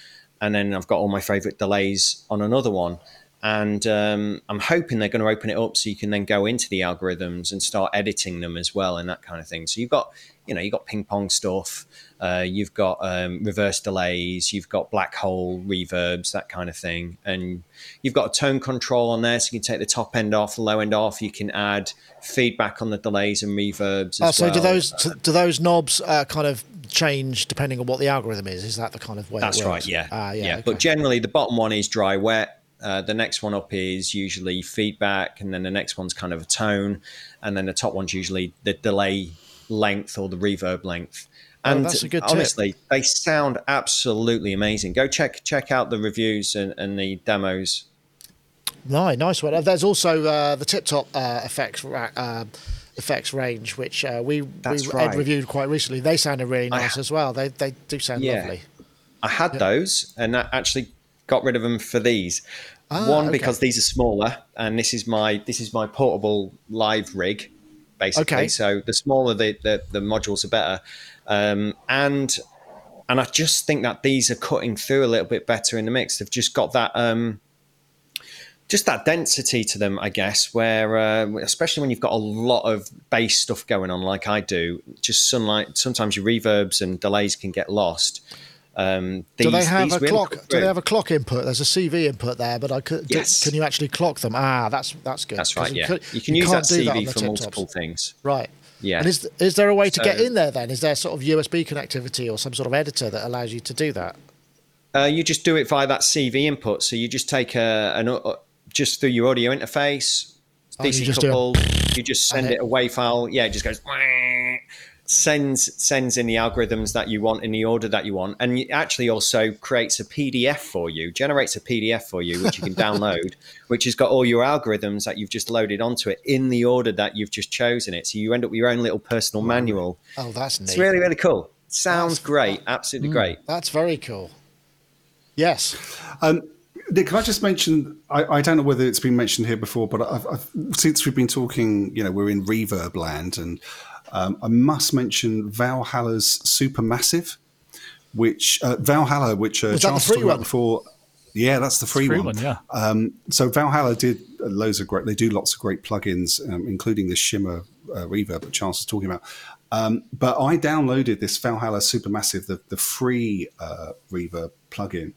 and then I've got all my favorite delays on another one and um, I'm hoping they're going to open it up so you can then go into the algorithms and start editing them as well and that kind of thing. So you've got, you know, you've got ping pong stuff, uh, you've got um, reverse delays, you've got black hole reverbs, that kind of thing, and you've got a tone control on there, so you can take the top end off, the low end off. You can add feedback on the delays and reverbs. oh, so well. do those do those knobs uh, kind of change depending on what the algorithm is? Is that the kind of way? That's right. Yeah. Uh, yeah. yeah. Okay. But generally, the bottom one is dry wet uh, the next one up is usually feedback, and then the next one's kind of a tone, and then the top one's usually the delay length or the reverb length. Oh, and oh, honestly, tip. they sound absolutely amazing. Go check check out the reviews and, and the demos. No, nice one. There's also uh, the Tip Top uh, effects uh, effects range, which uh, we we right. reviewed quite recently. They sounded really nice as well. They they do sound yeah. lovely. I had yeah. those, and that actually got rid of them for these. Ah, One okay. because these are smaller, and this is my this is my portable live rig, basically. Okay. So the smaller the, the, the modules are better, um, and and I just think that these are cutting through a little bit better in the mix. They've just got that um, just that density to them, I guess. Where uh, especially when you've got a lot of bass stuff going on, like I do, just sunlight. Sometimes your reverbs and delays can get lost. Um, these, do they have a clock? Do they have a clock input? There's a CV input there, but I could. Yes. Do, can you actually clock them? Ah, that's that's good. That's right. You yeah, could, you can you use that CV that for multiple tops. things. Right. Yeah. And is is there a way to get in there then? Is there sort of USB connectivity or some sort of editor that allows you to do that? Uh, you just do it via that CV input. So you just take a an uh, just through your audio interface, Oh, you DC just You just send And it a WAV file. Yeah, it just goes sends sends in the algorithms that you want in the order that you want, and it actually also creates a PDF for you, generates a PDF for you, which you can <laughs> download, which has got all your algorithms that you've just loaded onto it in the order that you've just chosen it. So you end up with your own little personal manual. Oh, that's neat. It's really really cool. Sounds great, absolutely great. That's very cool. Yes. Um, Nick, can I just mention? I, I don't know whether it's been mentioned here before, but I've, I've, since we've been talking, you know, we're in reverb land, and um, I must mention Valhalla's Supermassive, which uh, Valhalla, which uh, Was that the Charles was talking about before. Yeah, that's the free, Free one. one, yeah. Um, so Valhalla did loads of great. They do lots of great plugins, um, including the Shimmer uh, reverb that Charles was talking about. Um, but I downloaded this Valhalla Supermassive, the the free uh, reverb plugin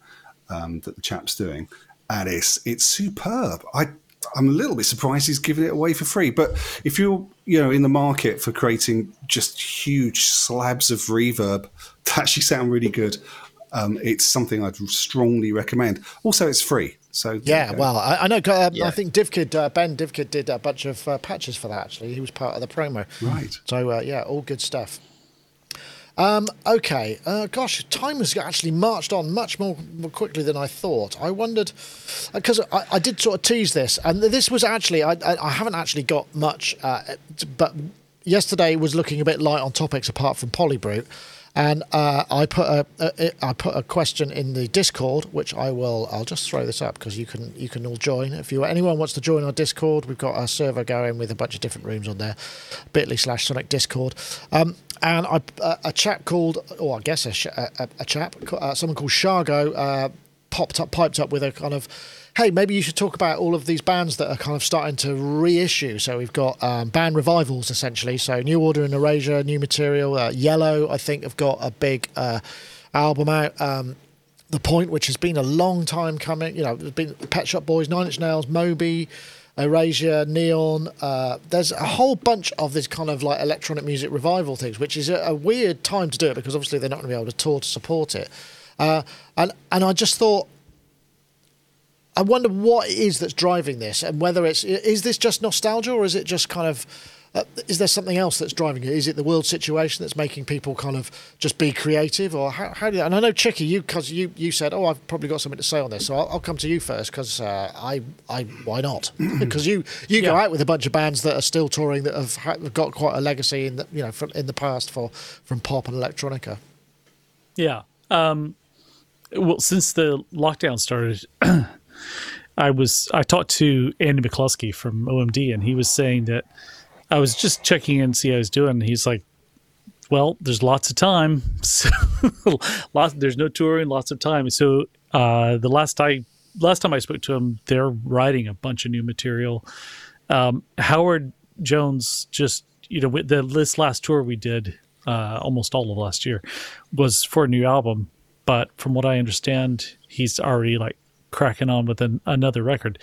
um, that the chap's doing, and it's it's superb. I I'm a little bit surprised he's giving it away for free. But if you're you know in the market for creating just huge slabs of reverb <laughs> that actually sound really good, um, it's something I'd strongly recommend. Also, it's free. So Yeah, well, I, I know. Um, Yeah. I think DivKid, uh, Ben DivKid did a bunch of uh, patches for that. Actually, he was part of the promo. Right. So uh, yeah, all good stuff. Um, okay, uh, gosh, time has actually marched on much more, more quickly than I thought. I wondered because I, I did sort of tease this, and this was actually I, I, I haven't actually got much, uh, but yesterday was looking a bit light on topics apart from Polybrute. And uh, I put a, a I put a question in the Discord, which I will. I'll just throw this up because you can you can all join if you anyone wants to join our Discord. We've got our server going with a bunch of different rooms on there, Bitly slash Sonic Discord. Um, and I a, a chap called, or I guess a a, a- a chap, uh, someone called Shargo, uh, popped up, piped up with a kind of, hey, maybe you should talk about all of these bands that are kind of starting to reissue. So we've got um, band revivals essentially. So New Order and Erasure, new material. Uh, Yello, I think, have got a big uh, album out. Um, the Point, which has been a long time coming. You know, there's been Pet Shop Boys, Nine Inch Nails, Moby, Erasure, Neon. Uh, there's a whole bunch of this kind of like electronic music revival things, which is a, a weird time to do it because obviously they're not going to be able to tour to support it. Uh, and and I just thought, I wonder what it is that's driving this, and whether it's is this just nostalgia or is it just kind of uh, is there something else that's driving it? Is it the world situation that's making people kind of just be creative, or how, how do you, and I know Chicky, you because you, you said, oh, I've probably got something to say on this, so I'll, I'll come to you first because uh, I I why not? <clears throat> Because you you go out with a bunch of bands that are still touring that have, ha- have got quite a legacy in the you know from in the past for from pop and electronica. Yeah. Um, well, since the lockdown started, <clears throat> I was I talked to Andy McCluskey from OMD, and he was saying that I was just checking in see how was doing. He's like, "Well, there's lots of time. <laughs> So lots, there's no touring, lots of time." So uh, the last I last time I spoke to him, they're writing a bunch of new material. Um, Howard Jones just you know the this last tour we did uh, almost all of last year was for a new album, but from what I understand, he's already like cracking on with an, another record.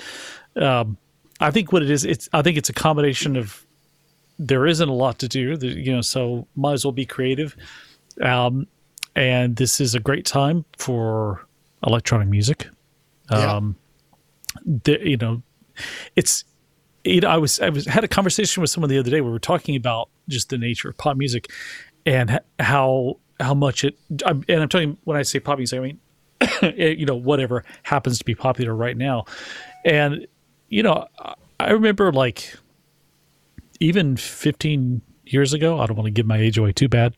Um, I think what it is, it's I think it's a combination of there isn't a lot to do, you know, so might as well be creative. Um, and this is a great time for electronic music. Yeah. Um, the, you know, it's you know, I was I was had a conversation with someone the other day. where We were talking about just the nature of pop music and how how much it. I'm, and I'm talking when I say pop music, I mean it- <coughs> you know whatever happens to be popular right now. And you know, I- remember like even 15 years ago. I don't want to give my age away too bad.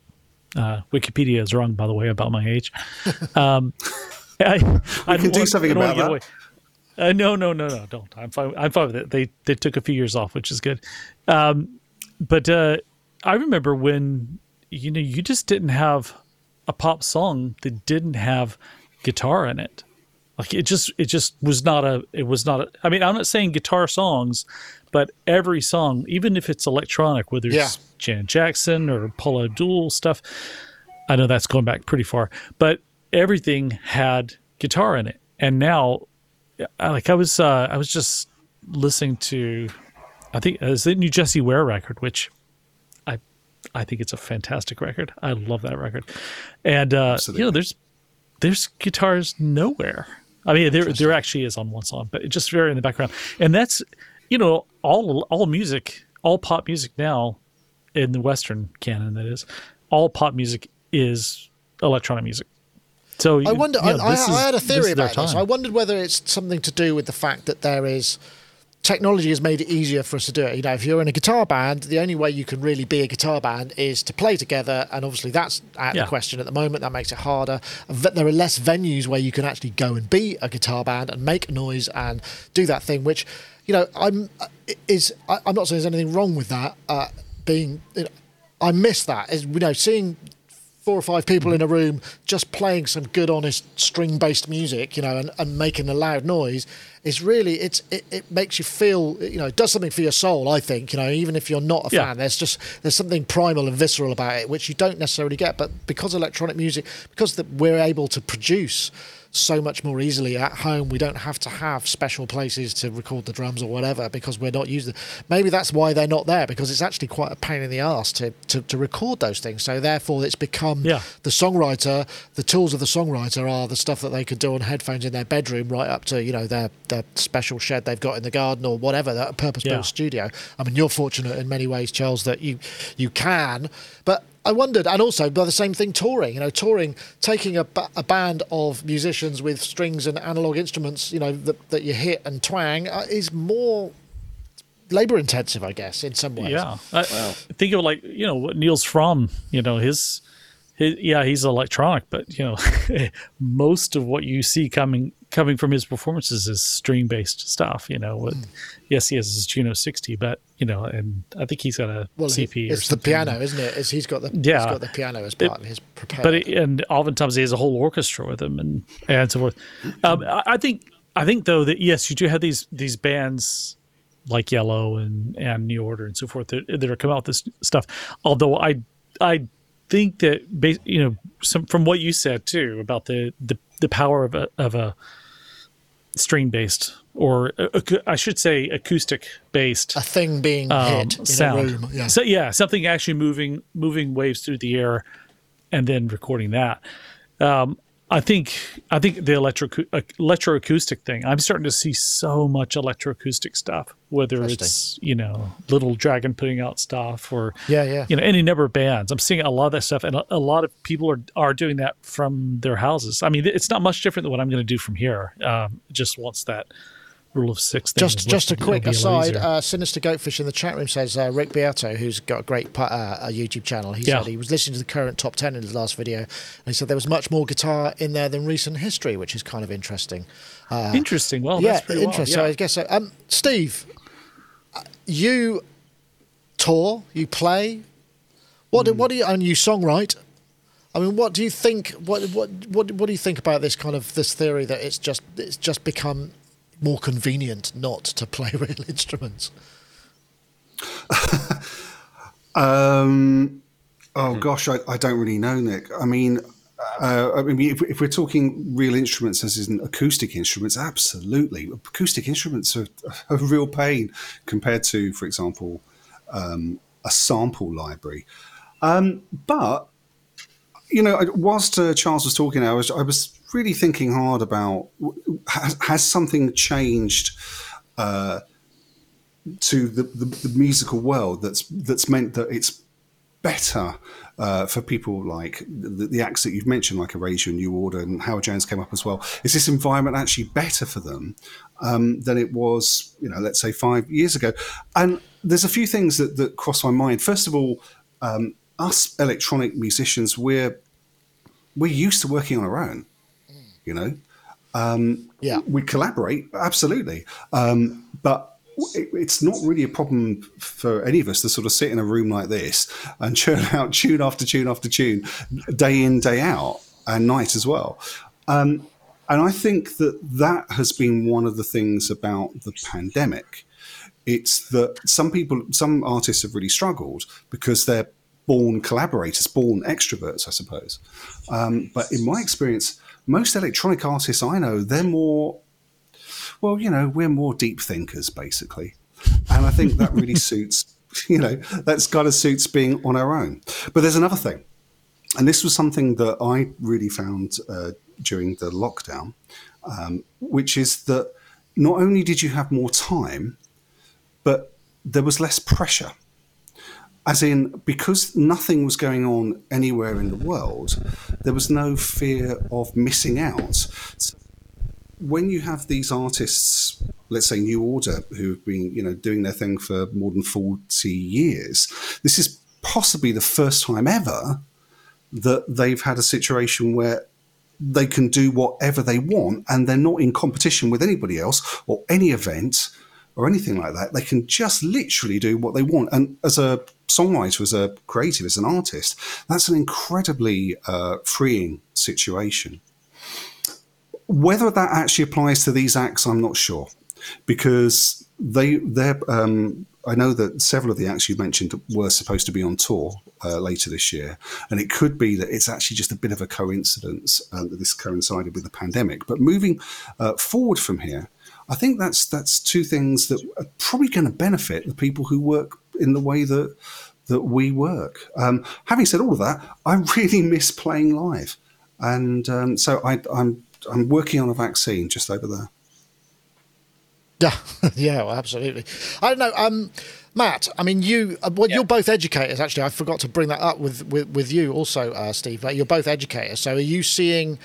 Uh, Wikipedia is wrong, by the way, about my age. <laughs> Um, I, I can do something about that. Uh, no, no, no, no, don't. I'm fine. I'm fine with it. They they took a few years off, which is good. Um, but uh, I remember when you know you just didn't have a pop song that didn't have guitar in it. Like it just it just was not a it was not a. I mean, I'm not saying guitar songs, but every song, even if it's electronic, whether it's Yeah. Jan Jackson or Paula Abdul stuff, I know that's going back pretty far, but everything had guitar in it. And now, I- like I was, uh, I was just listening to, I think it was the new Jessie Ware record, which I I think it's a fantastic record. I love that record, and uh, you know, there's there's guitars nowhere. I mean, there there actually is on one song, but it's just very in the background, and that's you know all all music, all pop music now in the Western canon. That is, all pop music is electronic music. So I wonder. I, I, is, I, had a theory about this. I wondered whether it's something to do with the fact that there is technology has made it easier for us to do it. You know, if you're in a guitar band, the only way you can really be a guitar band is to play together, and obviously that's out yeah. the question at the moment. That makes it harder. There are less venues where you can actually go and be a guitar band and make noise and do that thing, which, you know, I'm is I'm not saying there's anything wrong with that. Uh, being, you know, I miss that. Is you know, seeing four or five people in a room just playing some good, honest string-based music, you know, and, and making a loud noise is really it's it, it makes you feel you know it does something for your soul. I think you know even if you're not a yeah. fan, there's just there's something primal and visceral about it which you don't necessarily get. But because electronic music, because the, we're able to produce so much more easily at home. We don't have to have special places to record the drums or whatever because we're not using. Maybe that's why they're not there because it's actually quite a pain in the ass to, to, to record those things. So therefore, it's become yeah. the songwriter. The tools of the songwriter are the stuff that they could do on headphones in their bedroom, right up to you know their their special shed they've got in the garden or whatever that purpose built yeah. studio. I mean, you're fortunate in many ways, Charles, that you you can, but I wondered, and also by the same thing, touring. You know, touring, taking a, a band of musicians with strings and analog instruments, you know, that, that you hit and twang, uh, is more labor intensive, I guess, in some ways. Yeah, I, think of like you know what Nils Frahm, you know his, his yeah he's electronic, but you know <laughs> most of what you see coming coming from his performances is string based stuff. You know, mm. yes, he has his Juno 60, but you know, and I think he's got a well, CP. It's the piano, isn't it? It's, he's got the yeah, he's got the piano as part it, of his prepared. But it, and oftentimes he has a whole orchestra with him and and so forth. Um, I, I think I think though that yes, you do have these these bands like Yello and and New Order and so forth that, that are coming out with this stuff. Although I I think that you know some from what you said too about the the, the power of a of a string based or I should say acoustic based a thing being um, hit in sound. a room. Yeah. So yeah, something actually moving moving waves through the air and then recording that. Um, I think I think the electro electroacoustic thing. I'm starting to see so much electroacoustic stuff. Whether it's you know Little Dragon putting out stuff or yeah yeah you know any number of bands. I'm seeing a lot of that stuff, and a, a lot of people are are doing that from their houses. I mean, it's not much different than what I'm going to do from here. Um, just once that rule of six. Just just a quick aside. Uh, Sinister Goatfish in the chat room says uh, Rick Beato, who's got a great uh, a YouTube channel. He yeah. said he was listening to the current top ten in his last video, and he said there was much more guitar in there than recent history, which is kind of interesting. Uh, interesting. Well, yeah, interesting. Yeah. So I guess so. Um, Steve, you tour, you play. What mm. do, what do you and you songwrite? I mean, what do you think? What what what what do you think about this kind of this theory that it's just it's just become more convenient not to play <laughs> real instruments? <laughs> um, oh hmm. gosh, I, I, don't really know, Nick. I mean, uh, I mean, if, if, we're talking real instruments as in acoustic instruments, absolutely, acoustic instruments are <laughs> a real pain compared to, for example, um, a sample library. Um, but you know, whilst uh, Charles was talking, I was I was really thinking hard about has, has something changed uh, to the, the, the, musical world that's that's meant that it's better uh, for people like the, the, acts that you've mentioned, like Erasure and New Order and Howard Jones came up as well. Is this environment actually better for them um, than it was, you know, let's say five years ago? And there's a few things that, that cross my mind. First of all, um, us electronic musicians, we're we're used to working on our own you know. Um, yeah, we collaborate absolutely, um, but it's not really a problem for any of us to sort of sit in a room like this and <laughs> churn out tune after tune after tune, day in day out, and night as well. Um, and I think that that has been one of the things about the pandemic. It's that some people, some artists have really struggled because they're born collaborators, born extroverts, I suppose. Um, but in my experience, most electronic artists I know, they're more, well, you know, we're more deep thinkers, basically. And I think that really <laughs> suits you know, that's kind of suits being on our own. But there's another thing, and this was something that I really found uh, during the lockdown, um, which is that not only did you have more time, but there was less pressure. As in, because nothing was going on anywhere in the world, there was no fear of missing out. So when you have these artists, let's say New Order, who've been you know doing their thing for more than forty years, this is possibly the first time ever that they've had a situation where they can do whatever they want and they're not in competition with anybody else or any event or anything like that. They can just literally do what they want. And as a songwriter, as a creative, as an artist, that's an incredibly uh, freeing situation. Whether that actually applies to these acts, I'm not sure, because they they're um, I know that several of the acts you mentioned were supposed to be on tour uh, later this year, and it could be that it's actually just a bit of a coincidence uh, that this coincided with the pandemic. But moving uh, forward from here, I think that's that's two things that are probably going to benefit the people who work in the way that that we work. Um, having said all of that, I really <laughs> miss playing live, and um, so I, I'm I'm working on a vaccine just over there. Yeah, <laughs> yeah, well, absolutely. I don't know, um, Matt. I mean, you uh, well, yeah. you're both educators. Actually, I forgot to bring that up with with, with you also, uh, Steve. You're both educators. So, are you seeing?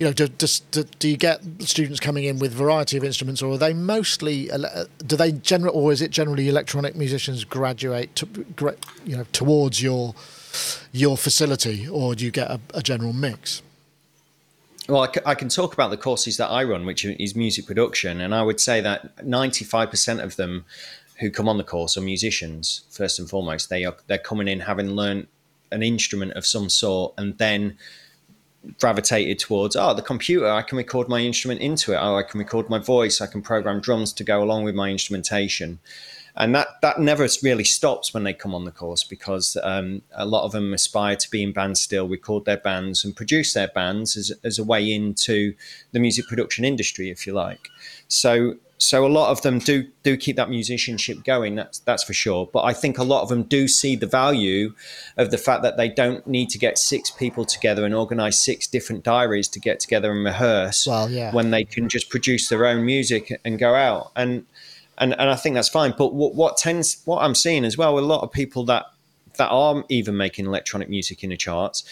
You know, do, do, do you get students coming in with variety of instruments, or are they mostly? Uh, do they general, or is it generally electronic musicians graduate to, you know, towards your your facility, or do you get a, a general mix? Well, I, can talk about the courses that I run, which is music production, and I would say that 95% of them who come on the course are musicians first and foremost. They are they're coming in having learned an instrument of some sort, and then gravitated towards oh the computer i can record my instrument into it. Oh i can record my voice. I can program drums to go along with my instrumentation. And that that never really stops when they come on the course because um, a lot of them aspire to be in bands still, record their bands and produce their bands as, as a way into the music production industry, if you like. So so a lot of them do do keep that musicianship going. That's that's for sure. But I think a lot of them do see the value of the fact that they don't need to get six people together and organize six different diaries to get together and rehearse. Well, yeah. When they can just produce their own music and go out and and and I think that's fine. But what, what tends, what I'm seeing as well, a lot of people that that are even making electronic music in the charts,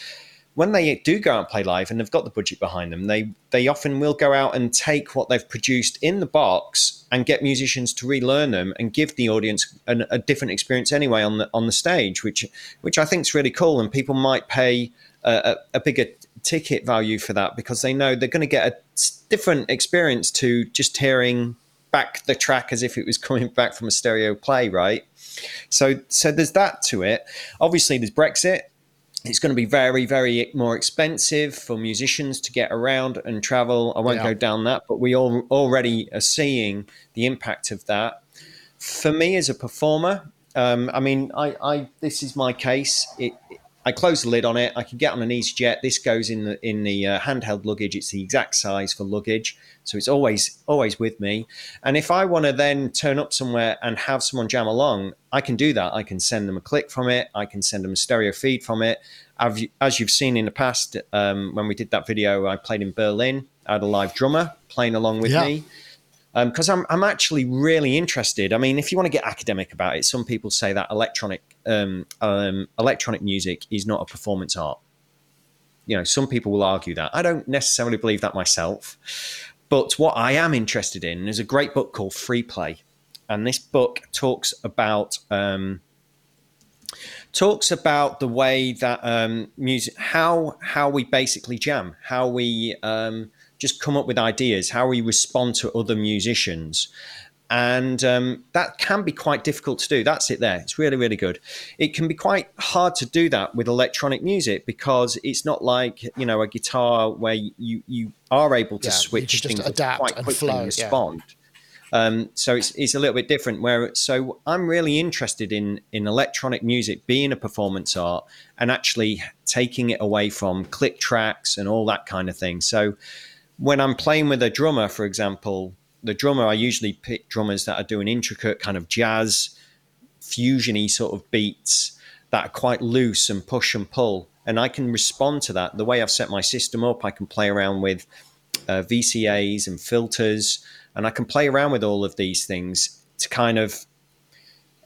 when they do go out and play live and they've got the budget behind them, they they often will go out and take what they've produced in the box and get musicians to relearn them and give the audience an, a different experience anyway on the on the stage, which which I think is really cool. And people might pay a, a, a bigger ticket value for that because they know they're going to get a different experience to just hearing back the track as if it was <laughs> coming back from a stereo play, right? So, so there's that to it. Obviously, there's Brexit. It's going to be very, very more expensive for musicians to get around and travel. I won't yeah. go down that, but we all already are seeing the impact of that. For me as a performer, um, I mean, I, I, this is my case. It, I close the lid on it. I can get on an EasyJet. This goes in the in the uh, handheld luggage. It's the exact size for luggage, so it's always always with me. And if I want to then turn up somewhere and have someone jam along, I can do that. I can send them a click from it. I can send them a stereo feed from it. I've, as you've seen in the past, um, when we did that video, I played in Berlin. I had a live drummer playing along with yeah. me because um, I'm, I'm actually really interested. I mean, if you want to get academic about it, some people say that electronic um, um, electronic music is not a performance art. You know, some people will argue that. I don't necessarily believe that myself. But what I am interested in is a great book called Free Play, and this book talks about um, talks about the way that um, music, how how we basically jam, how we um, just come up with ideas, how we respond to other musicians. And um, that can be quite difficult to do. That's it there. It's really, really good. It can be quite hard to do that with electronic music because it's not like, you know, a guitar where you, you are able to yeah, switch things quite quickly and, flow, and respond. Yeah. Um, so it's, it's a little bit different. Where so I'm really interested in in electronic music being a performance art and actually taking it away from click tracks and all that kind of thing. So when I'm playing with a drummer, for example, the drummer, I usually pick drummers that are doing intricate kind of jazz fusiony sort of beats that are quite loose and push and pull. And I can respond to that. The way I've set my system up, I can play around with uh, VCAs and filters, and I can play around with all of these things to kind of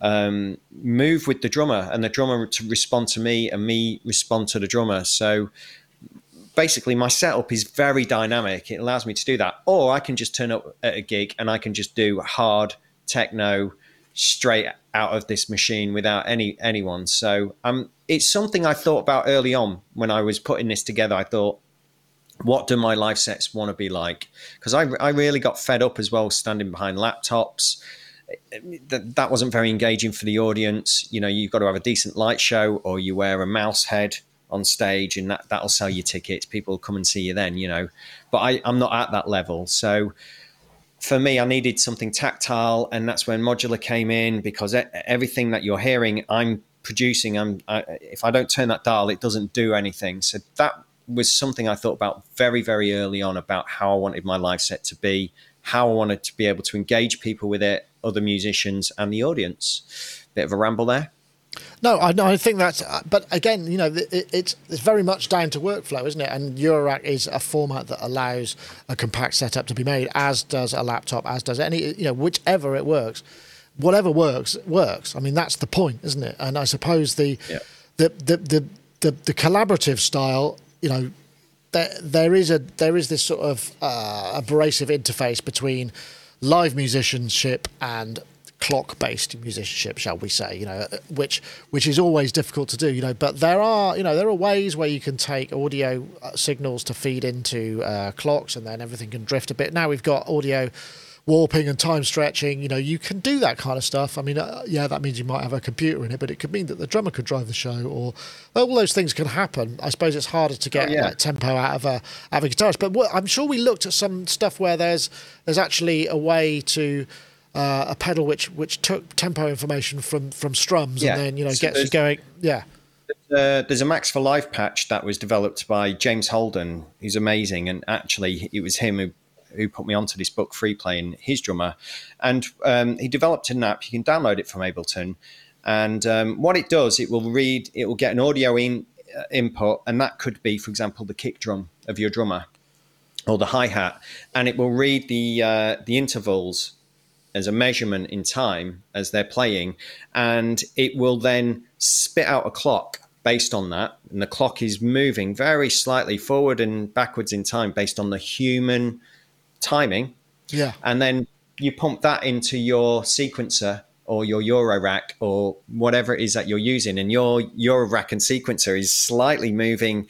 um, move with the drummer and the drummer to respond to me and me respond to the drummer. So basically, my setup is very dynamic. It allows me to do that. Or I can just turn up at a gig and I can just do hard techno straight out of this machine without any anyone. So um, it's something I thought about early on when I was putting this together. I thought, what do my live sets want to be like? Because I, I really got fed up as well standing behind laptops that, that wasn't very engaging for the audience. You know, you've got to have a decent light show, or you wear a mouse head on stage, and that that'll sell you tickets. People will come and see you then. You know, but I, I'm not at that level, so for me, I needed something tactile, and that's when modular came in because everything that you're hearing, I'm producing. I'm I, if I don't turn that dial, it doesn't do anything. So that was something I thought about very, very early on about how I wanted my live set to be, how I wanted to be able to engage people with it, other musicians and the audience. Bit of a ramble there. No, I, no, I think that's. Uh, but again, you know, it, it's it's very much down to workflow, isn't it? And Eurorack is a format that allows a compact setup to be made, as does a laptop, as does any, you know, whichever it works, whatever works works. I mean, that's the point, isn't it? And I suppose the yeah. the, the, the the the collaborative style, you know, there there is a there is this sort of uh, abrasive interface between live musicianship and clock-based musicianship, shall we say? You know, which which is always difficult to do. You know, but there are you know there are ways where you can take audio uh, signals to feed into uh, clocks, and then everything can drift a bit. Now we've got audio warping and time stretching. You know, you can do that kind of stuff. I mean, uh, yeah, that means you might have a computer in it, but it could mean that the drummer could drive the show, or all those things can happen. I suppose it's harder to get oh, yeah. like, tempo out of a out of a guitarist. But what, I'm sure we looked at some stuff where there's there's actually a way to uh, a pedal which which took tempo information from from strums yeah. and then you know so gets you going. Yeah. Uh, there's a Max for Live patch that was developed by James Holden, who's amazing, and actually it was him who who put me onto this book, Free Playing, his drummer, and um, he developed an app. You can download it from Ableton, and um, what it does, it will read, it will get an audio in uh, input, and that could be, for example, the kick drum of your drummer or the hi hat, and it will read the uh, the intervals as a measurement in time as they're playing, and it will then spit out a clock based on that. And the clock is moving very slightly forward and backwards in time based on the human timing. Yeah. And then you pump that into your sequencer or your Eurorack or whatever it is that you're using, and your Eurorack and sequencer is slightly moving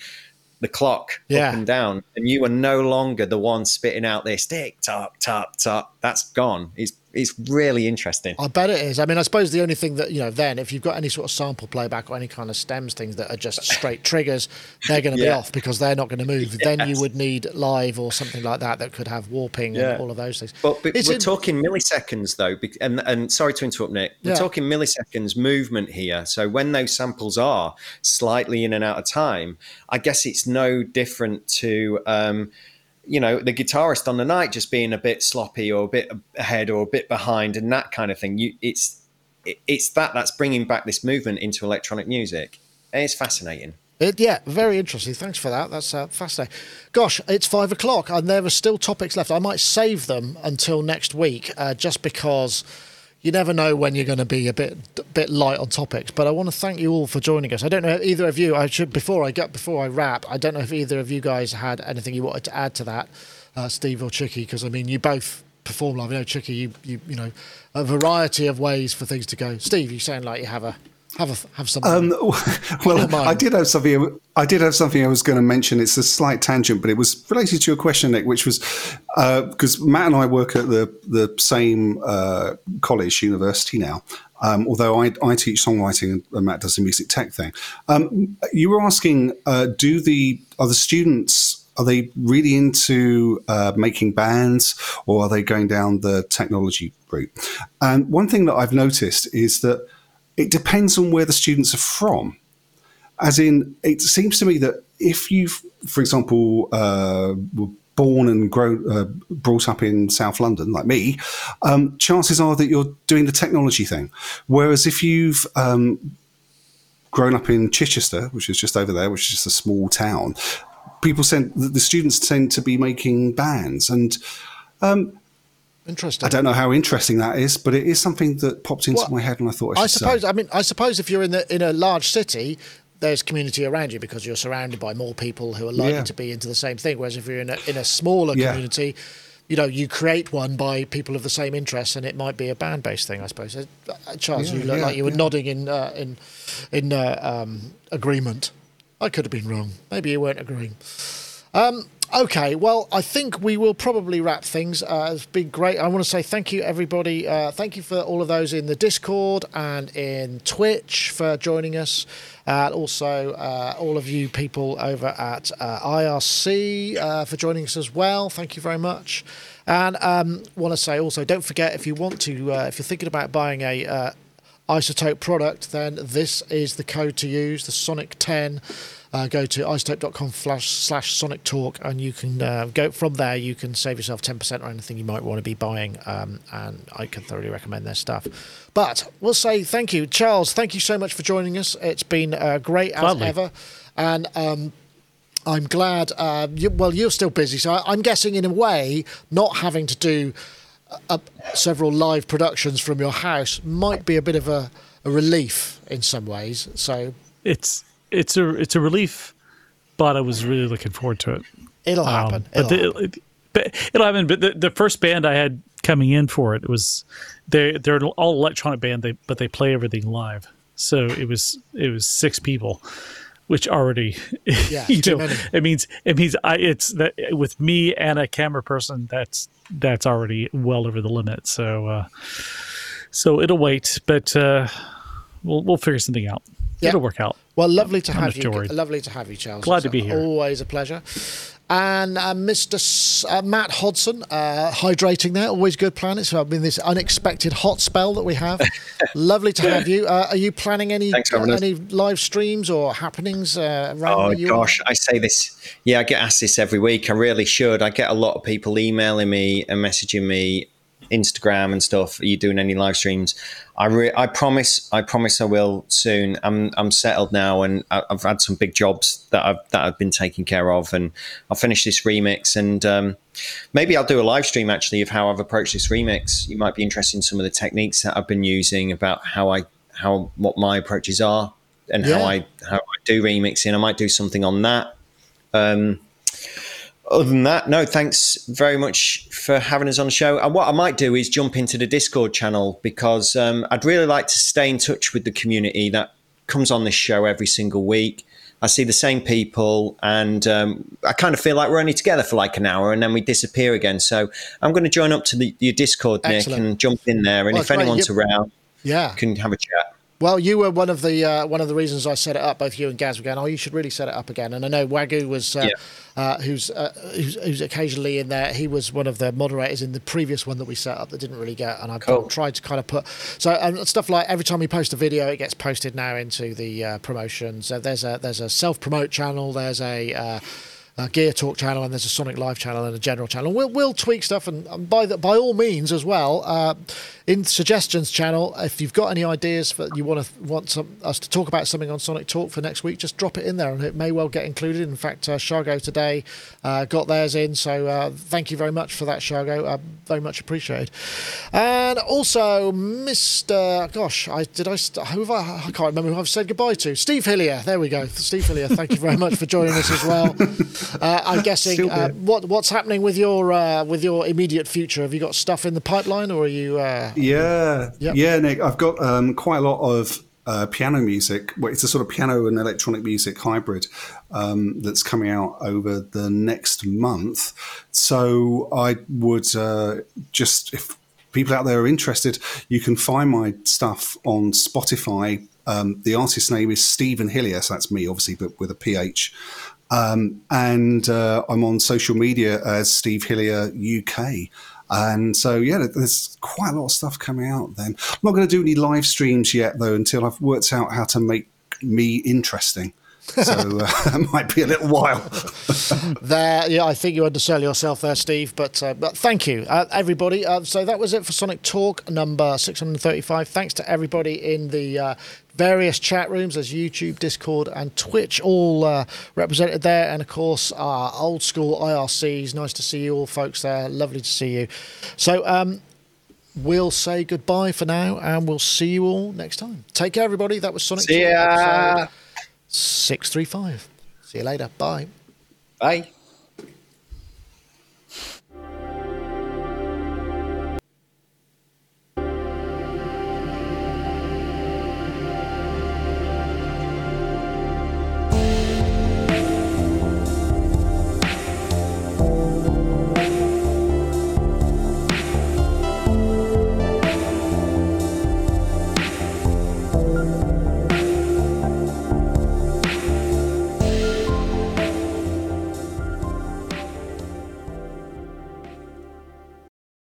the clock yeah. up and down, and you are no longer the one spitting out this tick tock tock tock. That's gone. It's it's really interesting. I bet it is. I mean, I suppose the only thing that you know, then if you've got any sort of sample playback or any kind of stems things that are just straight <laughs> triggers, they're going to yeah. be off because they're not going to move. Yes. Then you would need live or something like that that could have warping yeah. and all of those things. But, but we're in- talking milliseconds though, and and sorry to interrupt, Nick. We're yeah. talking milliseconds movement here. So when those samples are slightly in and out of time, I guess it's no different to. Um, you know the guitarist on the night just being a bit sloppy or a bit ahead or a bit behind and that kind of thing you it's it's that that's bringing back this movement into electronic music it's fascinating it, yeah, very interesting. Thanks for that. That's uh, fascinating. Gosh, it's five o'clock, and there are still topics left. I might save them until next week, uh, just because you never know when you're going to be a bit bit light on topics. But I want to thank you all for joining us. I don't know if either of you. I should before I get before I wrap. I don't know if either of you guys had anything you wanted to add to that, uh, Steve or Chicky, because I mean you both perform live. You know, Chicky, you, you you know a variety of ways for things to go. Steve, you sound like you have a have a, have something. Um, <laughs> well, I did have something. I did have something I was going to mention. It's a slight tangent, but it was related to your question, Nick, which was because uh, Matt and I work at the the same uh, college university now. Um, although I, I, teach songwriting and Matt does the music tech thing. Um, you were asking, uh, do the are the students are they really into uh, making bands or are they going down the technology route? And one thing that I've noticed is that it depends on where the students are from. As in, it seems to me that if you, for example, uh, were born and grown, uh, brought up in South London, like me, um, chances are that you're doing the technology thing. Whereas if you've um, grown up in Chichester, which is just over there, which is just a small town, people tend the students tend to be making bands and. Um, Interesting. I don't know how interesting that is, but it is something that popped into well, my head, and I thought I, I suppose. Say. I mean, I suppose if you're in the in a large city, there's community around you because you're surrounded by more people who are likely yeah. to be into the same thing. Whereas if you're in a in a smaller yeah. community, you know, you create one by people of the same interests, and it might be a band based thing. I suppose. Uh, Charles, yeah, you look like you were nodding in uh, in in uh, um, agreement. I could have been wrong. Maybe you weren't agreeing. Um, Okay, well, I think we will probably wrap things. Uh, it's been great. I want to say thank you, everybody. Uh, thank you for all of those in the Discord and in Twitch for joining us. Uh, also, uh, all of you people over at uh, IRC uh, for joining us as well. Thank you very much. And um, want to say also, don't forget if you want to, if you're thinking about buying a iZotope product, then this is the code to use, the Sonic 10 uh, go to izotope.com slash sonic talk and you can uh, go from there you can save yourself 10% on anything you might want to be buying um, and i can thoroughly recommend their stuff. But we'll say thank you. Charles thank you so much for joining us. It's been uh, great as Lovely. ever. And um, i'm glad uh, you, well you're still busy so I, am guessing in a way not having to do uh, several live productions from your house might be a bit of a, a relief in some ways. So it's it's a it's a relief, but I was really looking forward to it. It'll um, happen. It'll, but happen. It, but it'll happen. But the, the first band I had coming in for it was they they're an all electronic band. They but they play everything live. So it was it was six people, which already yeah, <laughs> you know many. it means it means I it's that with me and a camera person that's that's already well over the limit. So uh, so it'll wait, but uh, we'll we'll figure something out. Yeah. It'll work out. Well, lovely to I'm have you. Worried. Lovely to have you, Charles. Glad it's to be here. Always a pleasure. And uh, Mr. S- uh, Matt Hodson, uh, hydrating there. Always good planets. So, I mean, this unexpected hot spell that we have. <laughs> Lovely to have you. Uh, are you planning any Thanks, any live streams or happenings? Uh, oh gosh, I say this. Yeah, I get asked this every week. I really should. I get a lot of people emailing me and messaging me Instagram and stuff. Are you doing any live streams? I re- I promise I promise I will soon. I'm I'm settled now, and I've had some big jobs that I've that I've been taking care of, and I'll finish this remix, and um, maybe I'll do a live stream actually of how I've approached this remix. You might be interested in some of the techniques that I've been using about how I how what my approaches are and yeah. how I how I do remixing. I might do something on that. Um, other than that, no, thanks very much for having us on the show. And what I might do is jump into the Discord channel because um, I'd really like to stay in touch with the community that comes on this show every single week. I see the same people, and um, I kind of feel like we're only together for like an hour, and then we disappear again. So I'm going to join up to the, your Discord, Excellent. Nick, and jump in there. And well, if anyone's around, yeah, can have a chat. Well, you were one of the uh, one of the reasons I set it up. Both you and Gaz were going, "Oh, you should really set it up again." And I know Wagyu was, uh, yeah. uh, who's, uh, who's, who's occasionally in there. He was one of the moderators in the previous one that we set up that didn't really get. And I cool. tried to kind of put so um, stuff like every time we post a video, it gets posted now into the uh, promotions. So there's a there's a self promote channel. There's a uh, Gear Talk channel, and there's a Sonic Live channel and a general channel. We'll, we'll tweak stuff, and, by the, by all means as well, uh, in suggestions channel, if you've got any ideas that you want to want some, us to talk about something on Sonic Talk for next week, just drop it in there, and it may well get included. In fact, uh, Shargo today uh, got theirs in, so uh, thank you very much for that, Shargo. Uh, very much appreciated. And also, Mr. Gosh, I did I, who I, I can't remember who I've said goodbye to. Steve Hillier. There we go. Steve Hillier. Thank you very much for joining us as well. <laughs> Uh, I'm <laughs> guessing uh, what what's happening with your uh, with your immediate future. Have you got stuff in the pipeline, or are you? Uh, yeah, yep. yeah, Nick. I've got um, quite a lot of uh, piano music. Well, it's a sort of piano and electronic music hybrid um, that's coming out over the next month. So I would uh, just, if people out there are interested, you can find my stuff on Spotify. Um, the artist's name is Stephen Hillier, so that's me, obviously, but with a PH. Um, and uh, I'm on social media as Steve Hillier UK. And so, yeah, there's quite a lot of stuff coming out then. I'm not going to do any live streams yet, though, until I've worked out how to make me interesting. So <laughs> uh, <laughs> it might be a little while. <laughs> there, yeah, I think you undersell yourself there, Steve. But uh, but thank you, uh, everybody. Uh, so that was it for Sonic Talk number 635. Thanks to everybody in the uh, various chat rooms. as YouTube, Discord, and Twitch, all uh, represented there. And of course, our old school IRCs. Nice to see you all, folks. There, lovely to see you. So. Um, we'll say goodbye for now and we'll see you all next time. Take care, everybody. That was Sonic See Talk ya. 635. See you later. Bye. Bye.